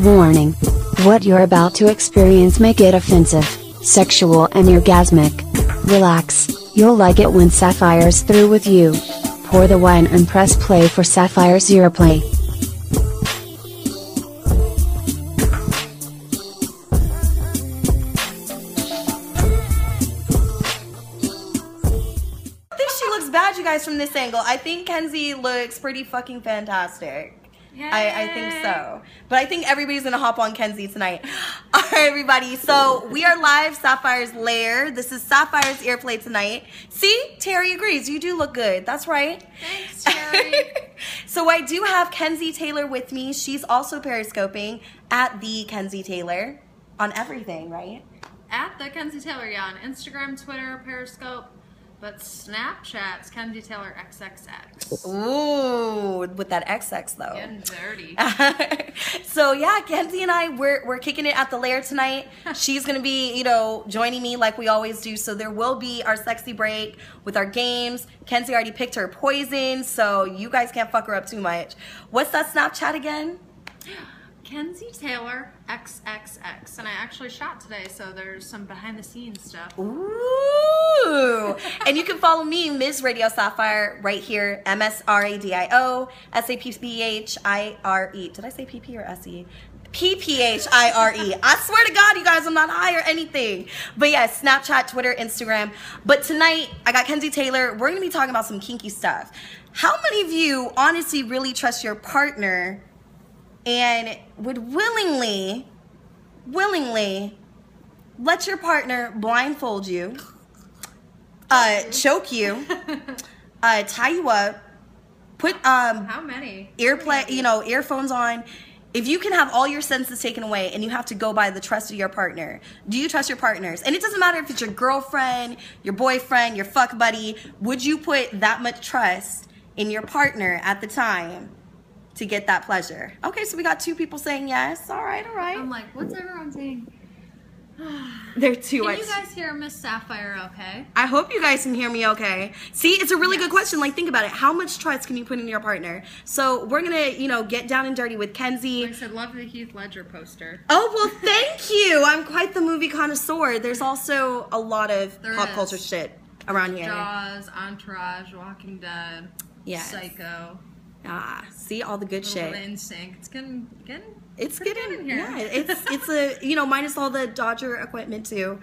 Warning. What you're about to experience may get offensive, sexual and orgasmic. Relax, you'll like it when Sapphire's through with you. Pour the wine and press play for Sapphire's Earplay. I think she looks bad, you guys, from this angle. I think Kenzie looks pretty fucking fantastic. I, I think so. But I think everybody's gonna hop on Kenzie tonight. All right, everybody. So we are live, Sapphire's Lair. This is Sapphire's Earplay tonight. See, Terry agrees. You do look good. That's right. Thanks, Terry. so I do have Kenzie Taylor with me. She's also periscoping at the Kenzie Taylor on everything, right? At the Kenzie Taylor, yeah, on Instagram, Twitter, Periscope, but Snapchat's Kenzie Taylor XXX. Ooh, with that XX though. Getting dirty. so yeah, Kenzie and I we're we're kicking it at the lair tonight. She's gonna be, you know, joining me like we always do. So there will be our sexy break with our games. Kenzie already picked her poison, so you guys can't fuck her up too much. What's that Snapchat again? Kenzie Taylor XXX. And I actually shot today, so there's some behind the scenes stuff. Ooh. and you can follow me, Ms. Radio Sapphire, right here. M S R A D I O S A P P H I R E. Did I say P P or S E? P P H I R E. I swear to God, you guys, I'm not high or anything. But yeah, Snapchat, Twitter, Instagram. But tonight, I got Kenzie Taylor. We're to be talking about some kinky stuff. How many of you honestly really trust your partner and would willingly, willingly let your partner blindfold you, uh, choke you, uh, tie you up, put um, How many? earplay, you know, earphones on. If you can have all your senses taken away and you have to go by the trust of your partner, do you trust your partners? And it doesn't matter if it's your girlfriend, your boyfriend, your fuck buddy. Would you put that much trust in your partner at the time to get that pleasure? Okay, so we got two people saying yes. All right, all right. I'm like, what's everyone saying? They're too Can much. you guys hear Miss Sapphire okay? I hope you guys can hear me okay. See, it's a really good question. Like, think about it. How much trust can you put in your partner? So, we're gonna, you know, get down and dirty with Kenzie. I said, love the Heath Ledger poster. Oh, well, thank you. I'm quite the movie connoisseur. There's also a lot of There pop is. culture shit around here. Jaws, Entourage, Walking Dead, Yes. Psycho, Ah, see all the good a little bit shit. in sync. It's getting, getting It's getting, here. yeah, it's, it's a, you know, minus all the Dodger equipment too.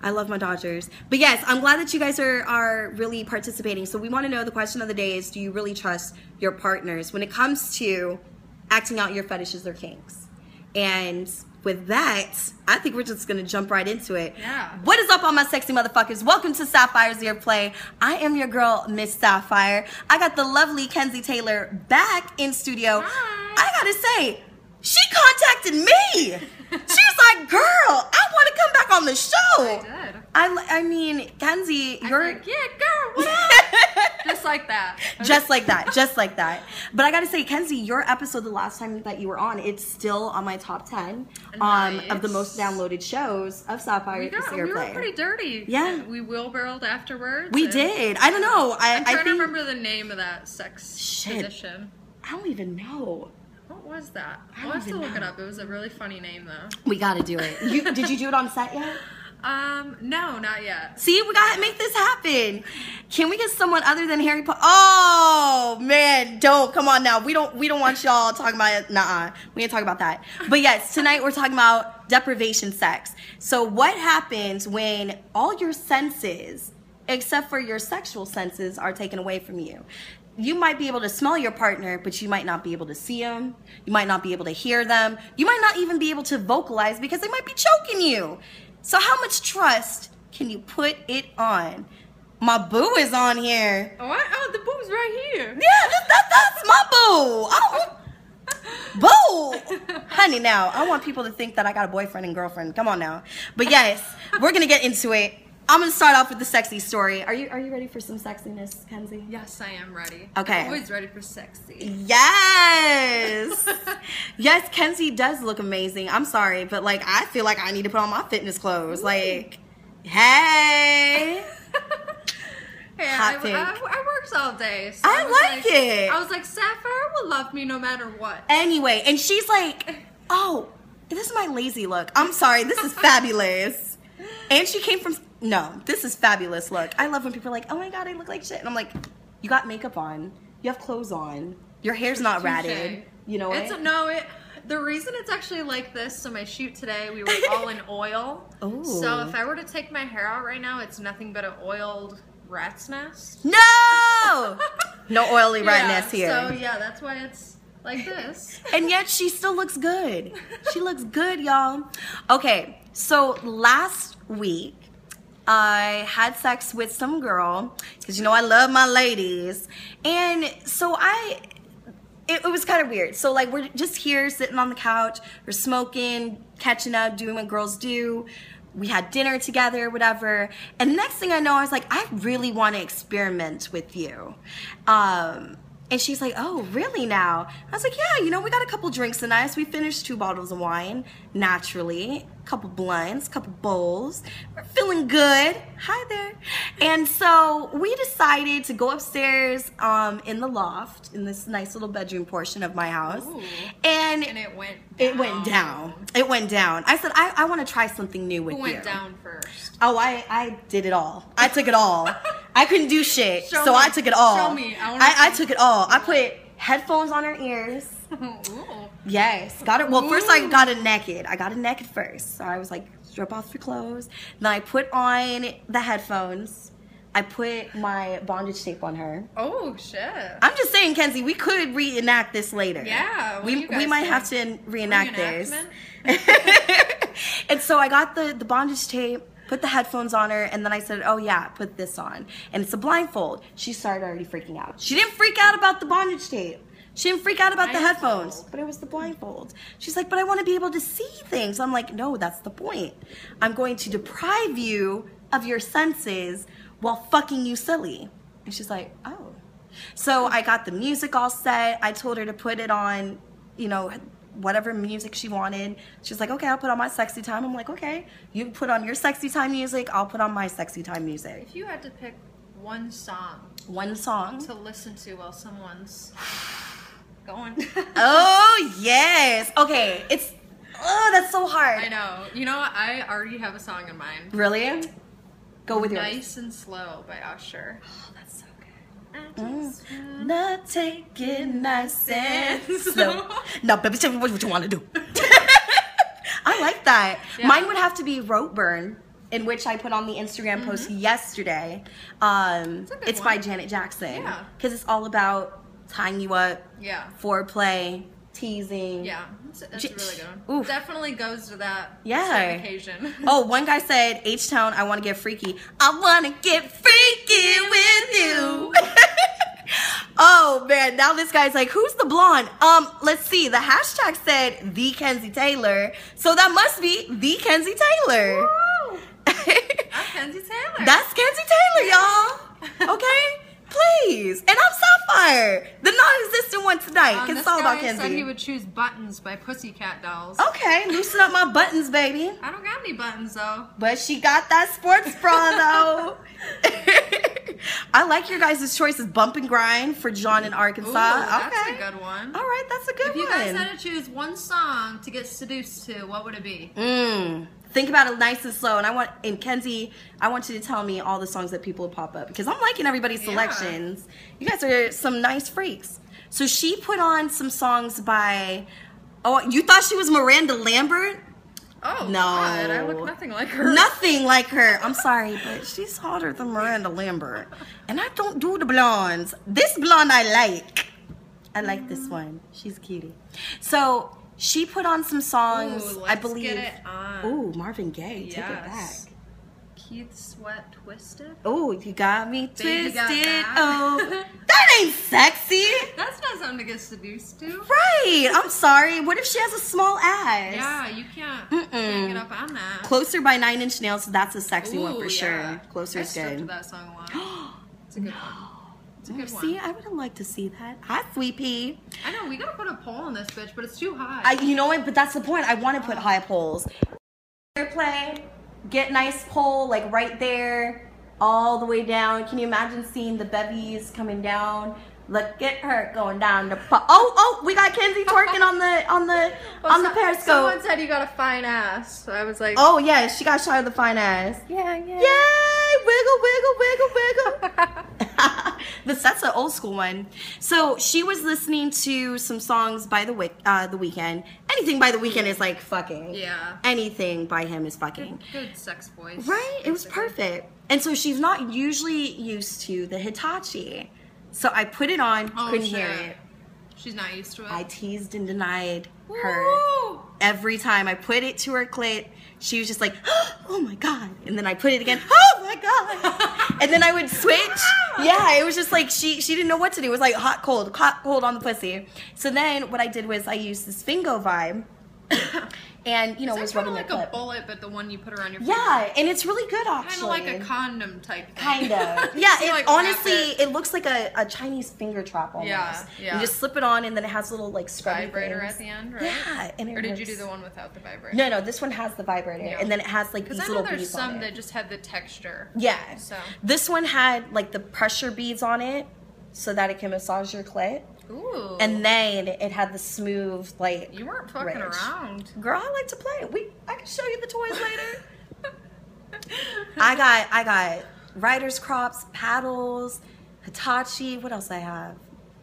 I love my Dodgers. But yes, I'm glad that you guys are, are really participating. So we want to know the question of the day is do you really trust your partners when it comes to acting out your fetishes or kinks? And with that, I think we're just gonna jump right into it. Yeah. What is up, all my sexy motherfuckers? Welcome to Sapphire's Ear Play. I am your girl, Miss Sapphire. I got the lovely Kenzie Taylor back in studio. Hi. I gotta say, she contacted me. She's like, "Girl, I want to come back on the show." I did. I, I mean, Kenzie, I you're like, yeah, girl, what up? Just like that. just like that, just like that. But I gotta say, Kenzie, your episode the last time that you were on, it's still on my top ten um, of the most downloaded shows of Sapphire we, got, we were Play. pretty dirty. Yeah. We wheelbarrowed afterwards. We did. I don't know. I, I'm I trying think to remember the name of that sex Shit. position. I don't even know. What was that? I I'll have to look it up. It was a really funny name though. We gotta do it. You, did you do it on set yet? Um, no, not yet. See, we gotta make this happen. Can we get someone other than Harry Potter? Oh man, don't come on now. We don't we don't want y'all talking about it. Nah, we ain't talking about that. But yes, tonight we're talking about deprivation sex. So what happens when all your senses, except for your sexual senses, are taken away from you? You might be able to smell your partner, but you might not be able to see them. You might not be able to hear them. You might not even be able to vocalize because they might be choking you. So how much trust can you put it on? My boo is on here. Oh, what? Oh, the boob's right here. Yeah, that, that, that's my boo. I oh. boo. Honey, now, I want people to think that I got a boyfriend and girlfriend. Come on now. But yes, we're going to get into it. I'm going to start off with the sexy story. Are you are you ready for some sexiness, Kenzie? Yes, I am ready. Okay. I'm always ready for sexy. Yes. yes, Kenzie does look amazing. I'm sorry, but like I feel like I need to put on my fitness clothes. Like, hey. Yeah, Hot I, take. I, I all day. So I was like it. I was like, Sapphire will love me no matter what. Anyway, and she's like, "Oh, this is my lazy look. I'm sorry. This is fabulous. And she came from no. This is fabulous look. I love when people are like, "Oh my god, I look like shit," and I'm like, "You got makeup on. You have clothes on. Your hair's not ratted. You know It's what?" no, it. The reason it's actually like this, so my shoot today, we were all in oil. Ooh. So if I were to take my hair out right now, it's nothing but an oiled rat's nest. no, no oily Yeah, nest here. So yeah, that's why it's like this. and yet she still looks good. She looks good, y'all. Okay, so last week I had sex with some girl because you know I love my ladies, and so I. It, it was kind of weird. So like we're just here sitting on the couch, we're smoking, catching up, doing what girls do. We had dinner together, whatever. And next thing I know, I was like, I really want to experiment with you. Um, and she's like, Oh, really now? I was like, Yeah, you know, we got a couple drinks tonight. So we finished two bottles of wine, naturally, couple blunts, couple bowls. We're feeling good. Hi there. And so we decided to go upstairs um, in the loft, in this nice little bedroom portion of my house. Ooh. And, And it went. it went down. It went down. I said, I, I want to try something new with Who you. went down first? Oh, I, I did it all. I took it all. I couldn't do shit, Show so me. I took it all. Show me. I I, I took it all. I put headphones on her ears. Ooh. Yes, got it. Well, first I got it naked. I got it naked first. So I was like, strip off your clothes. Then I put on the headphones. I put my bondage tape on her. Oh shit. I'm just saying, Kenzie, we could reenact this later. Yeah, we we might think? have to reenact this. And so I got the the bondage tape, put the headphones on her, and then I said, "Oh yeah, put this on." And it's a blindfold. She started already freaking out. She didn't freak out about the bondage tape. She didn't freak out about the headphones, but it was the blindfold. She's like, "But I want to be able to see things." I'm like, "No, that's the point. I'm going to deprive you of your senses while fucking you silly." And she's like, "Oh." So I got the music all set. I told her to put it on, you know, whatever music she wanted. She's like, okay, I'll put on my sexy time. I'm like, okay, you put on your sexy time music. I'll put on my sexy time music. If you had to pick one song One song. to listen to while someone's going. Oh, yes. Okay, it's, oh, that's so hard. I know. You know? I already have a song in mind. Really? Go with yours. Nice and Slow by Usher. Oh, that's so good. I Mm. just wanna- Not taking nice and slow. No, baby, tell me what you want to do. I like that. Yeah. Mine would have to be Rope Burn in which I put on the Instagram post yesterday. Um, It's it's by. Janet Jackson. Yeah. Because it's all about tying you up, Yeah. foreplay, teasing. Yeah. It's, it's J- a really good one. Oof. Definitely goes to that Yeah. occasion. Oh, one guy said, H Town, I want to get freaky. I want to get freaky with you. oh, man. Now this guy's like, who's the blonde? Um, let's see. The hashtag said the Kenzie Taylor. So that must be the Kenzie Taylor. Woo! That's Kenzie Taylor. That's Kenzie Taylor, y'all. Okay? Please. And I'm Sapphire, the non existent one tonight. Um, it's all about guy said he would choose Buttons by Pussycat Dolls. Okay, loosen up my buttons, baby. I don't got any buttons though. But she got that sports bra though. I like your guys' choices. Bump and grind for John in Arkansas. Ooh, that's okay. a good one. All right, that's a good one. If you guys had to choose one song to get seduced to, what would it be? mm. Think about it nice and slow. And I want, and Kenzie, I want you to tell me all the songs that people pop up because I'm liking everybody's Yeah. selections. You guys are some nice freaks. So she put on some songs by. Oh, you thought she was Miranda Lambert? Oh No. God, I look nothing like her. Nothing like her. I'm sorry, but she's hotter than Miranda Lambert. And I don't do the blondes. This blonde I like. I like this one. She's cutie. So she put on some songs. Ooh, I believe. get it on. Ooh, Marvin Gaye. Take it back. Keith Sweat Twisted. Oh, you got me Baby twisted. got back. Oh, that ain't sexy. That's not something to get seduced to. Right. I'm sorry. What if she has a small ass? Yeah, you can't, Mm-mm. can't get up on that. Closer by Nine Inch Nails. That's a sexy one Ooh, for sure. yeah. Closer I is good. that song a lot. It's a good one. It's a good See, one. I would have liked to see that. Hi, Sweet Pea. I know we gotta put a poll on this bitch, but it's too high. I, you know what? But that's the point. I want to put high poles. Play, get nice pole like right there, all the way down. Can you imagine seeing the bevies coming down Look at her going down the po- Oh, oh, we got Kenzie twerking on the on the on the so- periscope. Someone said you got a fine ass. So I was like, Oh yeah, she got shot with a fine ass. yeah, yeah. Yay! Wiggle, wiggle, wiggle, wiggle. this that's an old school one. So she was listening to some songs by the week, uh, the Weeknd. Anything by the Weeknd is like fucking. Yeah. Anything by him is fucking. Good sex voice. Right? It was perfect. And so she's not usually used to the Hitachi. So I put it on, Oh, couldn't hear it. She's not used to it. I teased and denied her. Woo! Every time I put it to her clit, she was just like, "Oh my god!" And then I put it again, "Oh my god!" And then I would switch. Yeah, it was just like she she didn't know what to do. It was like hot cold, hot cold on the pussy. So then what I did was I used this Fingo vibe, and you know was kind rubbing of my like a bullet, but the one you put around your Yeah, and it's really good Kind actually. of like a condom type thing. Kind of. Yeah, You, it, like, wrap honestly, it. it. looks like a, a Chinese finger trap almost. Yeah, yeah. You just slip it on, and then it has little like scrubby vibrator things. at the end, right? Yeah, and it Or did you works. do the one without the vibrator? No, no, this one has the vibrator, Yeah. and then it has like Because these I know little there's beads on some it. that just have the texture. yeah. So. This one had like the pressure beads on it, so that it can massage your clit, Ooh. and then it had the smooth like. you weren't fucking ridge. around. Girl, I like to play. We, I can show you the toys later. I got, I got riders crops, paddles, Hitachi. What else I have?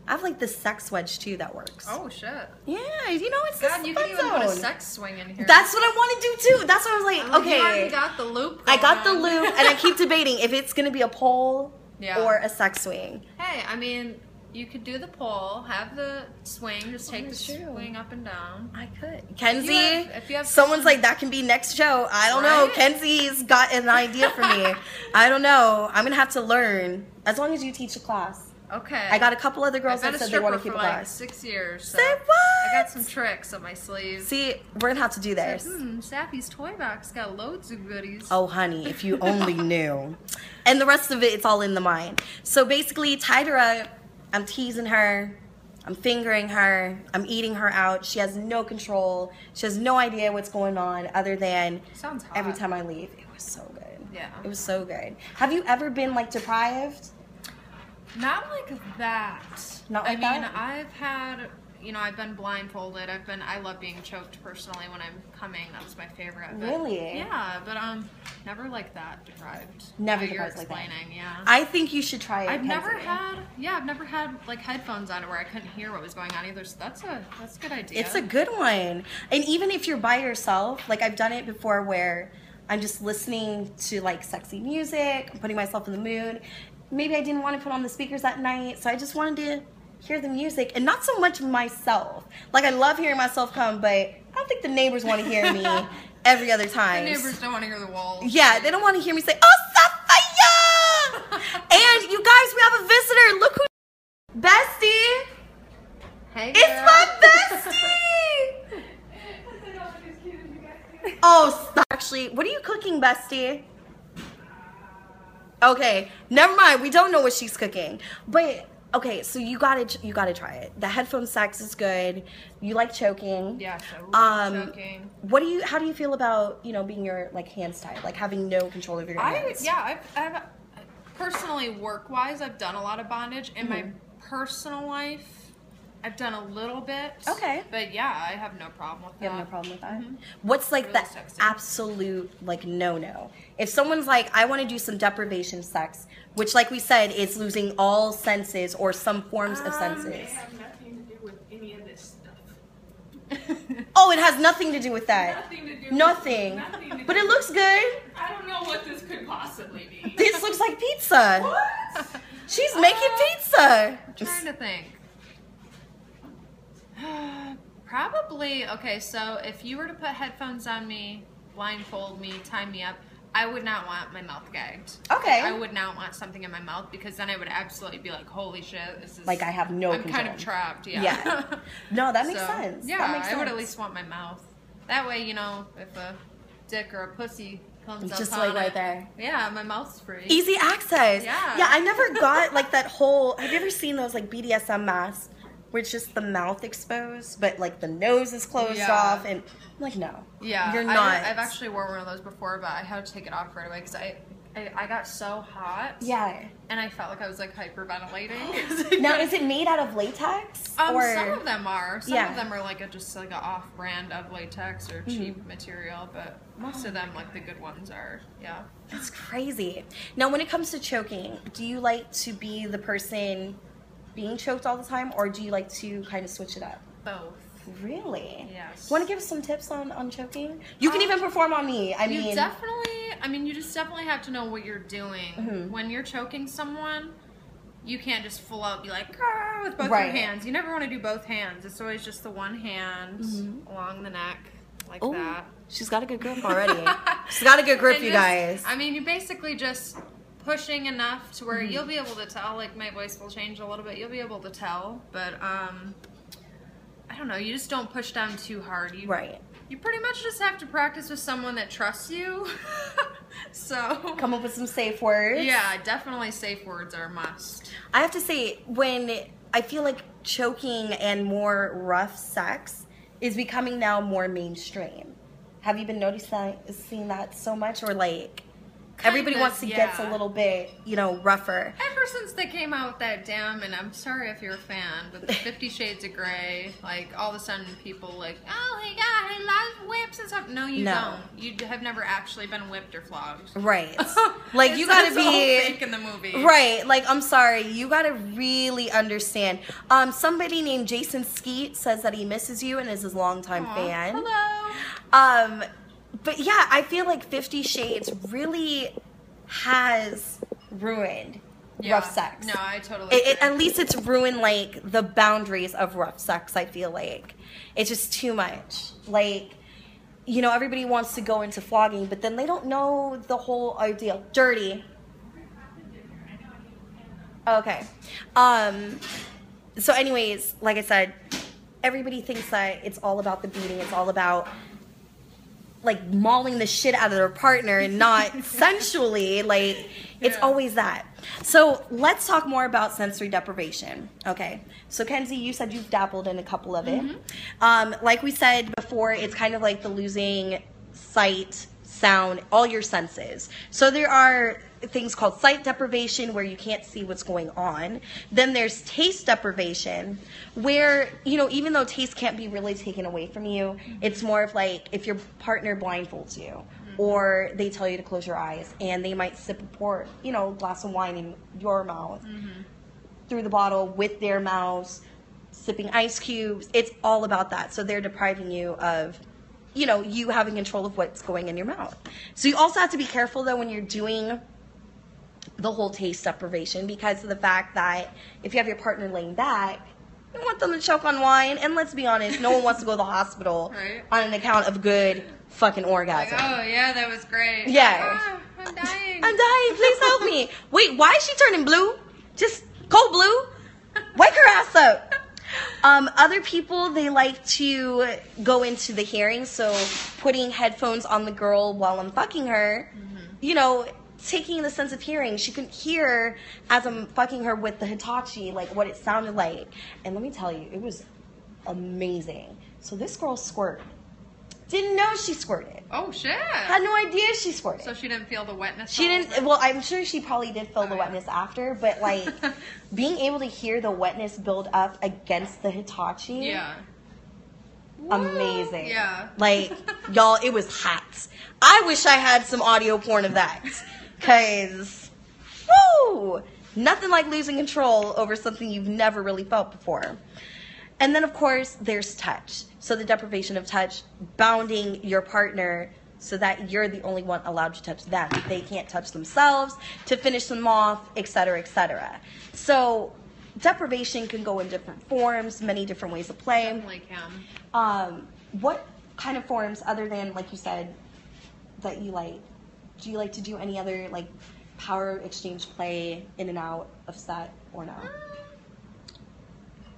I have like this sex wedge too that works. Oh shit. Yeah, you know it's God, you can even put a sex swing in here. That's what I want to do too. That's what I was like. Oh, I'm okay, You already got the loop. I got the loop, and I keep debating if it's gonna be a pole Yeah. or a sex swing. Hey, I mean, you could do the pole, have the swing, just take the true. swing up and down. I could. Kenzie, have- if you have someone's some- like that can be next show. I don't know. Right? Kenzie's got an idea for me. I don't know. I'm gonna have to learn. As long as you teach a class. Okay. I got a couple other girls that said they want to for keep a like class. six years. So Say I got some tricks up my sleeve. See, we're gonna have to do this. Hmm, Sappy's toy box got loads of goodies. Oh, honey, if you only knew. And the rest of it, it's all in the mind. So basically, up. I'm teasing her. I'm fingering her. I'm eating her out. She has no control. She has no idea what's going on other than Sounds hot. every time I leave. It was so good. Yeah. It was so good. Have you ever been like deprived? Not like that. Not I mean, that? I've had, you know, I've been blindfolded. I've been, I love being choked personally when I'm coming. That's my favorite. But- Really? Yeah, but um, never like that deprived. Never deprived like that. explaining, yeah. I think you should try it. I've never had, yeah, I've never had like headphones on where I couldn't hear what was going on either. So that's a, that's a good idea. It's a good one. And even if you're by yourself, like I've done it before where I'm just listening to like sexy music, I'm putting myself in the mood. Maybe I didn't want to put on the speakers that night, so I just wanted to hear the music and not so much myself. Like I love hearing myself come, but I don't think the neighbors want to hear me every other time. The neighbors don't want to hear the walls. Yeah, they don't want to hear me say, "Oh, Sapphire!" and you guys, we have a visitor. Look who, Bestie. Hey, It's girl. my bestie. Oh, stop. Actually, what are you cooking, bestie? Okay, never mind. We don't know what she's cooking. But okay, so you gotta you gotta try it. The headphone sex is good. You like choking. Yeah, so Um, choking. What do you? How do you feel about you know being your like hands tied, like having no control over your I hands? yeah, I've, I've personally work wise, I've done a lot of bondage. In my Mm-hmm. personal life, I've done a little bit. Okay. but yeah, I have no problem with You that. have no problem with that. What's like Really the sexy. absolute like no no? If someone's like, I want to do some deprivation sex, which like we said is losing all senses or some forms of Um, senses. It have nothing to do with any of this stuff. Oh, it has nothing to do with that. Nothing to do. Nothing. With, nothing to But do it looks good. I don't know what this could possibly be. This looks like pizza. what? She's making Uh, pizza. trying to think. Probably okay. So if you were to put headphones on me, blindfold me, tie me up, I would not want my mouth gagged. Okay. I would not want something in my mouth because then I would absolutely be like, "Holy shit, this is Like, I have no I'm kind of control. trapped. Yeah. Yeah. No, that makes So, sense. Yeah, that makes I would at least want my mouth. That way, you know, if a dick or a pussy comes up Just like right it, there. Yeah, my mouth's free. Easy access. Yeah. Yeah, I never got like that whole. Have you ever seen those like BDSM masks where it's just the mouth exposed, but like the nose is closed Yeah. off? And I'm like, no. Yeah, You're not. I've actually worn one of those before, but I had to take it off right away because I I, I got so hot. Yeah. And I felt like I was like hyperventilating. Now, is it made out of latex? Um, or some of them are. Some Yeah. of them are like a just like a off brand of latex or cheap material, but most of them, like the good ones, are yeah. That's crazy. Now, when it comes to choking, do you like to be the person being choked all the time, or do you like to kind of switch it up? Both. Really? Yes. Want to give us some tips on, on choking? You can Um, even perform on me. I you mean, you definitely. I mean, you just definitely have to know what you're doing Mhm. when you're choking someone. You can't just full out be like with both Right. your hands. You never want to do both hands. It's always just the one hand Mhm. along the neck, like oh, that. she's got a good grip already. she's got a good grip, And you just- guys. I mean, you basically just pushing enough to Mm-hmm. where you'll be able to tell. Like my voice will change a little bit. You'll be able to tell, but um, I don't know. You just don't push down too hard. You right. You pretty much just have to practice with someone that trusts you. so Come up with some safe words. yeah, definitely safe words are a must. I have to say, when I feel like choking and more rough sex is becoming now more mainstream. Have you been noticing seeing that so much, or like everybody wants to get a little bit, you know, rougher? Ever since they came out with that damn, and I'm sorry if you're a fan, but the Fifty Shades of Grey, like all of a sudden people like, oh my god, I love whips and stuff. No, you No. don't. You have never actually been whipped or flogged. Right. Like you gotta be fake in the movie. Right. Like I'm sorry, you gotta really understand. Um, somebody named Jason Skeet says that he misses you and is his longtime Aw, fan. Hello. Um, but yeah, I feel like Fifty Shades really has ruined rough sex. No, I totally. It, it, at least it's ruined like the boundaries of rough sex. I feel like it's just too much. Like, you know, everybody wants to go into flogging, but then they don't know the whole idea. Dirty. Okay. Um. So, anyways, like I said, everybody thinks that it's all about the beating. It's all about like mauling the shit out of their partner and not sensually. Like it's Yeah. always that. So let's talk more about sensory deprivation. Okay. So Kenzie, you said you've dabbled in a couple of it. Um, like we said before, it's kind of like the losing sight, sound, all your senses. So there are things called sight deprivation where you can't see what's going on. Then there's taste deprivation where, you know, even though taste can't be really taken away from you, it's more of like if your partner blindfolds you or they tell you to close your eyes and they might sip a pour, you know, glass of wine in your mouth through the bottle with their mouths, sipping ice cubes. It's all about that. So they're depriving you of, you know, you having control of what's going in your mouth. So you also have to be careful though when you're doing the whole taste deprivation because of the fact that if you have your partner laying back, you want them to choke on wine. And let's be honest, no one wants to go to the hospital Right. on an account of good fucking Like, orgasm. oh yeah, that was great. Yeah. Ah, I'm dying. I'm dying. Please help me. Wait, why is she turning blue? Just cold blue? Wake her ass up. Um, other people they like to go into the hearing, so putting headphones on the girl while I'm fucking her, you know, taking the sense of hearing. She can hear as I'm fucking her with the Hitachi, like what it sounded like. And let me tell you, it was amazing. So this girl squirted. Didn't know she squirted. Oh shit. Had no idea she squirted. So she didn't feel the wetness. She didn't. Well, I'm sure she probably did feel Oh, the yeah. wetness after, but like being able to hear the wetness build up against the Hitachi, Yeah. amazing. Yeah. Like y'all, it was hot. I wish I had some audio porn of that, cause woo, nothing like losing control over something you've never really felt before. And then, of course, there's touch. So the deprivation of touch, bounding your partner so that you're the only one allowed to touch them. They can't touch themselves to finish them off, etc., etc. So deprivation can go in different forms, many different ways of play. Definitely can. Um, what kind of forms, other than like you said, that you like? Do you like to do any other like power exchange play in and out of set or no?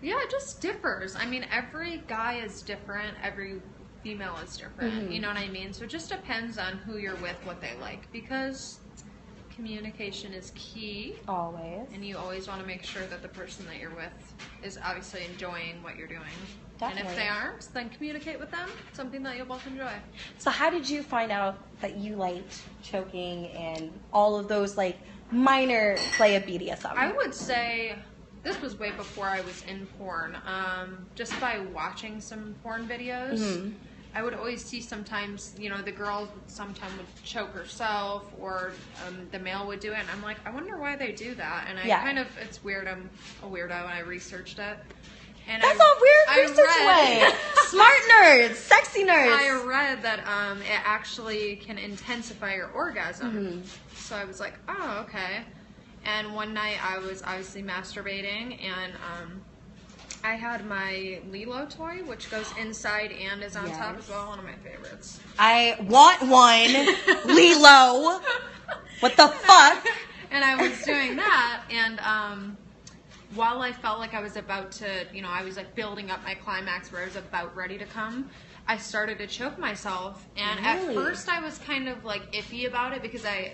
Yeah, it just differs. I mean, every guy is different. Every female is different. Mhm. You know what I mean? So it just depends on who you're with, what they like. Because communication is key. Always. And you always want to make sure that the person that you're with is obviously enjoying what you're doing. And if they aren't, then communicate with them. Something that you'll both enjoy. So how did you find out that you liked choking and all of those like minor play of BDSM? I would say this was way before I was in porn. Um, just by watching some porn videos, Mhm. I would always see sometimes, you know, the girl sometimes would choke herself or um, the male would do it. And I'm like, I wonder why they do that. And I Yeah. kind of, it's weird. I'm a weirdo and I researched it. And That's I, a weird I research way. Smart nerds, sexy nerds. I read that um, it actually can intensify your orgasm. Mm-hmm. So I was like, oh, okay. And one night I was obviously masturbating, and um, I had my LELO toy, which goes inside and is on top as well. One of my favorites. I want one, LELO. What the fuck? and I was doing that, and um, while I felt like I was about to, you know, I was like building up my climax where I was about ready to come, I started to choke myself. And Really? at first, I was kind of like iffy about it because I,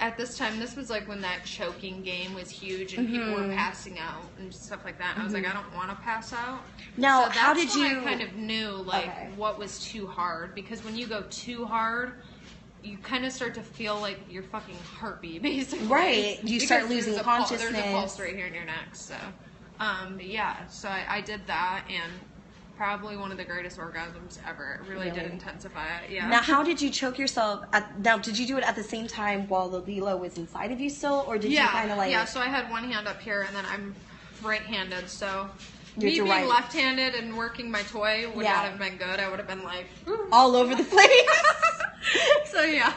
at this time, this was like when that choking game was huge and people Mm-hmm. were passing out and stuff like that. And I was like, I don't want to pass out. Now, so how did when you- I kind of knew like Okay. what was too hard because when you go too hard. You kind of start to feel like you're fucking heartbeat, basically. Right. You start losing there's a pul- There's a pulse right here in your neck. So, um, yeah. So I, I did that, and probably one of the greatest orgasms ever. It really, Really? did intensify it. Yeah. Now, how did you choke yourself? At, now, did you do it at the same time while the LELO was inside of you still, or did yeah. you kind of like? yeah. So I had one hand up here, and then I'm right-handed. So. Me being right. left-handed and working my toy would Yeah. not have been good. I would have been like, all over the place. so yeah.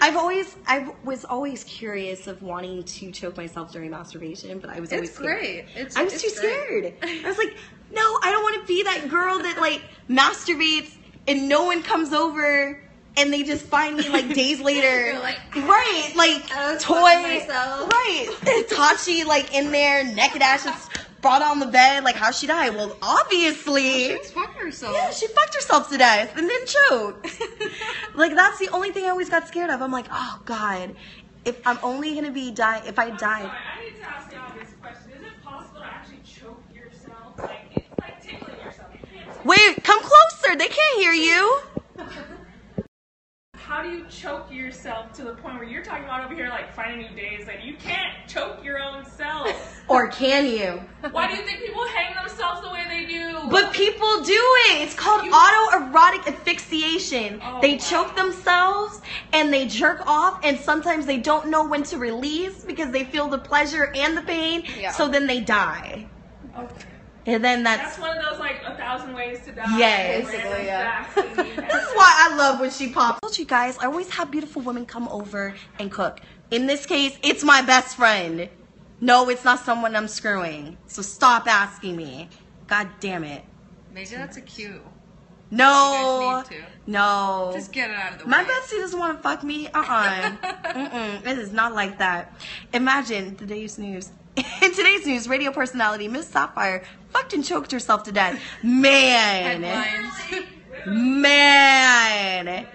I've always, I was always curious of wanting to choke myself during masturbation, but I was always It's scared. great. It's, I was it's too great. scared. I was like, no, I don't want to be that girl that like masturbates and no one comes over and they just find me like days later. Like, ah, right, like toy, myself. right? Tachi like in there, naked ass, just brought on the bed. Like, how she die? Well, obviously. She fucked herself. Yeah, she fucked herself to death and then choked. like that's the only thing I always got scared of. I'm like, oh god, if I'm only gonna be die, if I die, sorry, I need to ask y'all this question. Is it possible to actually choke yourself? Like, it's like tickling yourself. You can't wait, come closer. They can't hear you. How do you choke yourself to the point where you're talking about over here like finding new days? Like, you can't choke your own self. Or can you? Why do you think people hang themselves the way they do? But people do it. It's called You- autoerotic asphyxiation. Oh, they wow. choke themselves and they jerk off, and sometimes they don't know when to release because they feel the pleasure and the pain. Yeah. So then they die. Okay. And then That's that's one of those like a thousand ways to die. Yes. Basically, yeah. facts This is why I love when she pops. I told you guys, I always have beautiful women come over and cook. In this case, it's my best friend. No, it's not someone I'm screwing. So stop asking me. God damn it. Maybe that's a cue. No. You guys need to. No. Just get it out of the way. My bestie doesn't want to fuck me. Uh-uh. Mm-mm. It is not like that. Imagine today's news. In today's news, radio personality Miss Sapphire fucked and choked herself to death. Man. Man.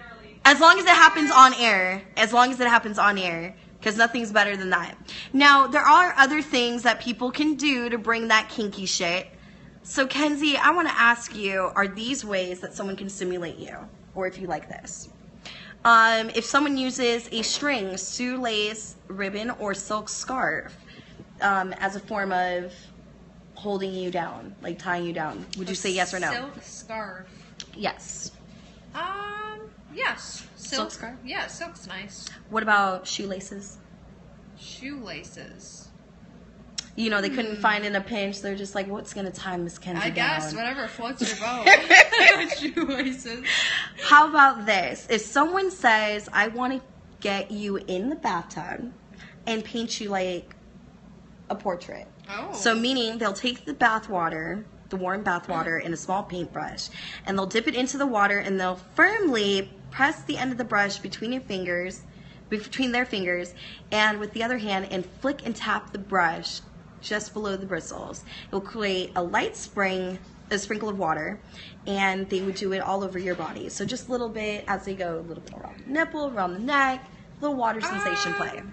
As long as it happens on air. As long as it happens on air. Because nothing's better than that. Now, there are other things that people can do to bring that kinky shit. So, Kenzie, I want to ask you are these ways that someone can stimulate you? Or if you like this? Um, if someone uses a string, shoelace, ribbon, or silk scarf um, as a form of holding you down, like tying you down, would you say yes or no? Silk scarf. Yes. Um, yes. Silk scarf? Yeah, silk's nice. What about shoelaces? Shoelaces. You know, they couldn't find in a pinch. They're just like, what's going to tie Miss Kenzie I guess whatever floats your boat. Shoelaces. How about this? If someone says, I want to get you in the bathtub and paint you like a portrait. Oh. So, meaning they'll take the bath water, the warm bath water, in a small paintbrush, and they'll dip it into the water and they'll firmly press the end of the brush between your fingers, between their fingers, and with the other hand, and flick and tap the brush just below the bristles. It will create a light spring, a sprinkle of water, and they would do it all over your body. So, just a little bit as they go, a little bit around the nipple, around the neck, little water sensation ah. play.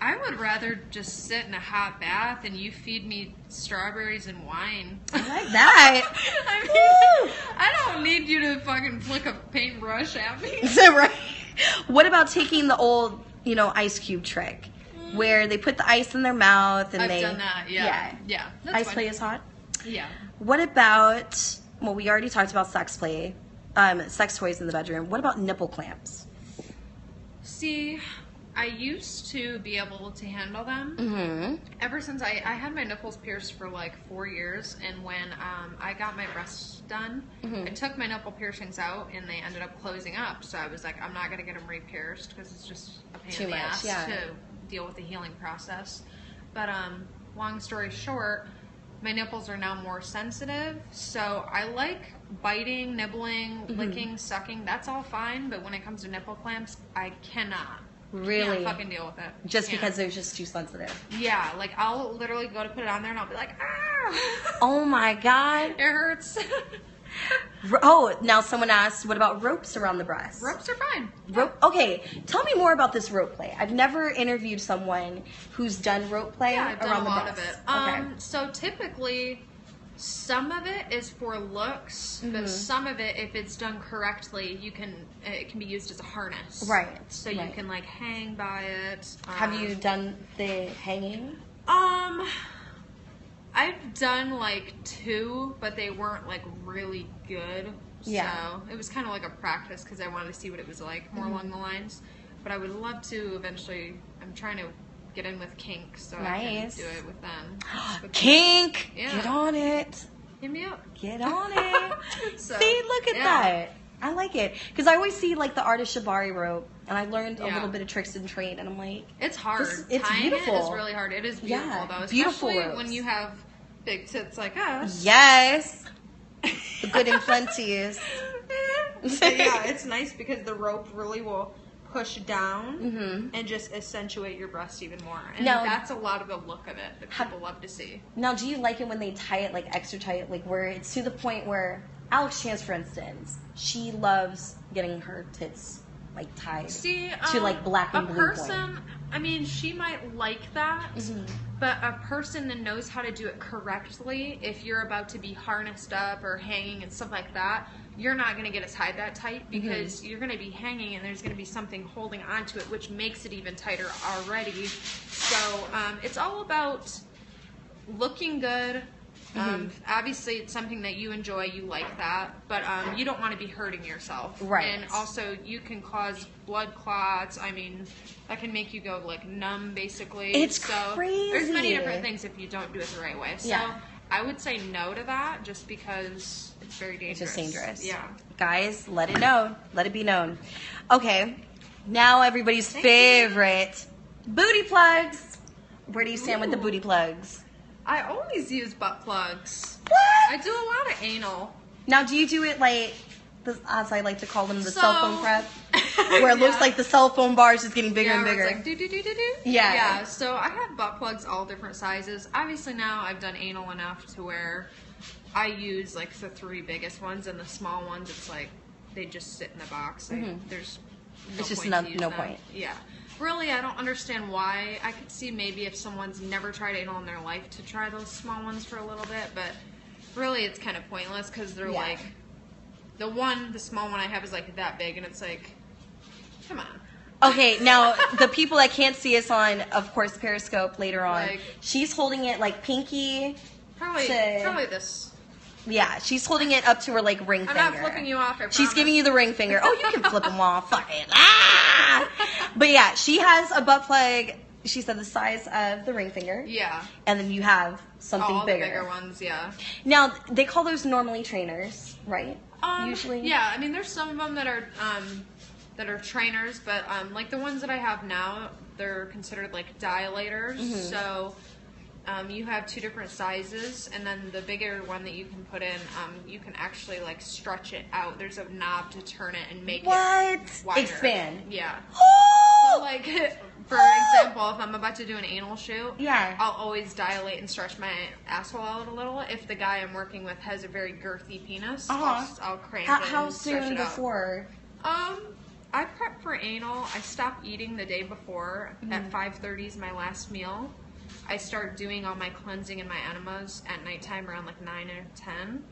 I would rather just sit in a hot bath and you feed me strawberries and wine. I like that. I mean, I don't need you to fucking flick a paintbrush at me. right. What about taking the old, you know, ice cube trick, where they put the ice in their mouth and I've they done that. Yeah, yeah. that's Ice play is hot. Yeah. What about? Well, we already talked about sex play, um, sex toys in the bedroom. What about nipple clamps? See, I used to be able to handle them. Mm-hmm. Ever since I, I had my nipples pierced for like four years, and when um, I got my breasts done, Mm-hmm. I took my nipple piercings out, and they ended up closing up. So I was like, I'm not gonna get them re-pierced because it's just a pain Too in the much, ass yeah. to deal with the healing process. But um, long story short, my nipples are now more sensitive, so I like biting, nibbling, Mm-hmm. licking, sucking. That's all fine, but when it comes to nipple clamps, I cannot. Really? Can't fucking deal with it. Just Can't. because they're just too sensitive. Yeah, like I'll literally go to put it on there and I'll be like, ah, Oh my god. it hurts. Oh, now someone asked, what about ropes around the breast? Ropes are fine. Rope. Okay, tell me more about this rope play. I've never interviewed someone who's done rope play Yeah, I've done around a the lot of it. Okay. Um, so typically, some of it is for looks, Mm-hmm. but some of it, if it's done correctly, you can it can be used as a harness. Right, So you can like hang by it. Have um, you done the hanging? Um, I've done like two, but they weren't like really good. Yeah. So it was kind of like a practice because I wanted to see what it was like, more Mm-hmm. along the lines. But I would love to eventually. I'm trying to get in with kink, so I Nice. can do it with them. Kink! Yeah. Get on it. Hit me up. Get on it. So, see, look at yeah. that. I like it. Because I always see like the artist Shibari rope, and I learned a Yeah. little bit of tricks and trade, and I'm like, It's hard. This- it's Tying beautiful. It is really hard. It is beautiful Yeah, though, beautiful especially ropes. when you have big tits like us. yes. The good and plenties. But yeah, it's nice because the rope really will push down Mhm. and just accentuate your breast even more. And Now- that's a lot of the look of it that people love to see. Now, do you like it when they tie it like extra tight, like where it's to the point where Alex Chance, for instance, she loves getting her tits like tied. See, To, um, like, black and a blue person. I mean, she might like that, Mhm. but a person that knows how to do it correctly, if you're about to be harnessed up or hanging and stuff like that, you're not going to get it tied that tight Mm-hmm. because you're going to be hanging and there's going to be something holding onto it, which makes it even tighter already. So um, it's all about looking good. Um, obviously, it's something that you enjoy. You like that, but um, you don't want to be hurting yourself. Right. And also, you can cause blood clots. I mean, that can make you go like numb, basically. It's so There's many different things if you don't do it the right way. So Yeah. I would say no to that, just because it's very It's dangerous. just dangerous. Yeah. Guys, let it know. Let it be known. Okay. Now everybody's Thank you. favorite booty plugs. Where do you stand with the booty plugs? I always use butt plugs. What? I do a lot of anal. Now, do you do it like, the, as I like to call them, the So- cell phone prep? Where it looks like the cell phone bar is just getting bigger yeah, and bigger. It's like do do do do do. Yeah. Yeah. So I have butt plugs all different sizes. Obviously now I've done anal enough to where I use like the three biggest ones, and the small ones it's like they just sit in the box. Like, There's no Mm-hmm. It's just no- no them. point. Yeah. Really, I don't understand why. I could see maybe if someone's never tried anal in their life to try those small ones for a little bit, but really it's kind of pointless because they're Yeah. like the one, the small one I have is like that big, and it's like, come on. Okay, now the people that can't see us on, of course, Periscope later on, Like- she's holding it like pinky. Probably, Say- probably this. Yeah, she's holding it up to her like ring I'm finger. not flipping you off. She's giving you the ring finger. Oh, you can flip them off. Fuck it. Ah! But yeah, she has a butt plug. She said the size of the ring finger, Yeah. and then you have something All bigger. the bigger ones, yeah. Now they call those normally trainers, right? Um, Usually, Yeah, I mean, there's some of them that are um, that are trainers, but um, like the ones that I have now, they're considered like dilators. Mm-hmm. So um, you have two different sizes, and then the bigger one that you can put in, um, you can actually like stretch it out. There's a knob to turn it and make it wider. Expand. Yeah. So like, for example, if I'm about to do an anal shoot, Yeah. I'll always dilate and stretch my asshole out a little. If the guy I'm working with has a very girthy penis, Uh-huh. I'll, I'll cramp How, it how soon it out. before? Um, I prep for anal. I stop eating the day before. Mm-hmm. At 5:30 is my last meal. I start doing all my cleansing and my enemas at nighttime around like 9 or 10.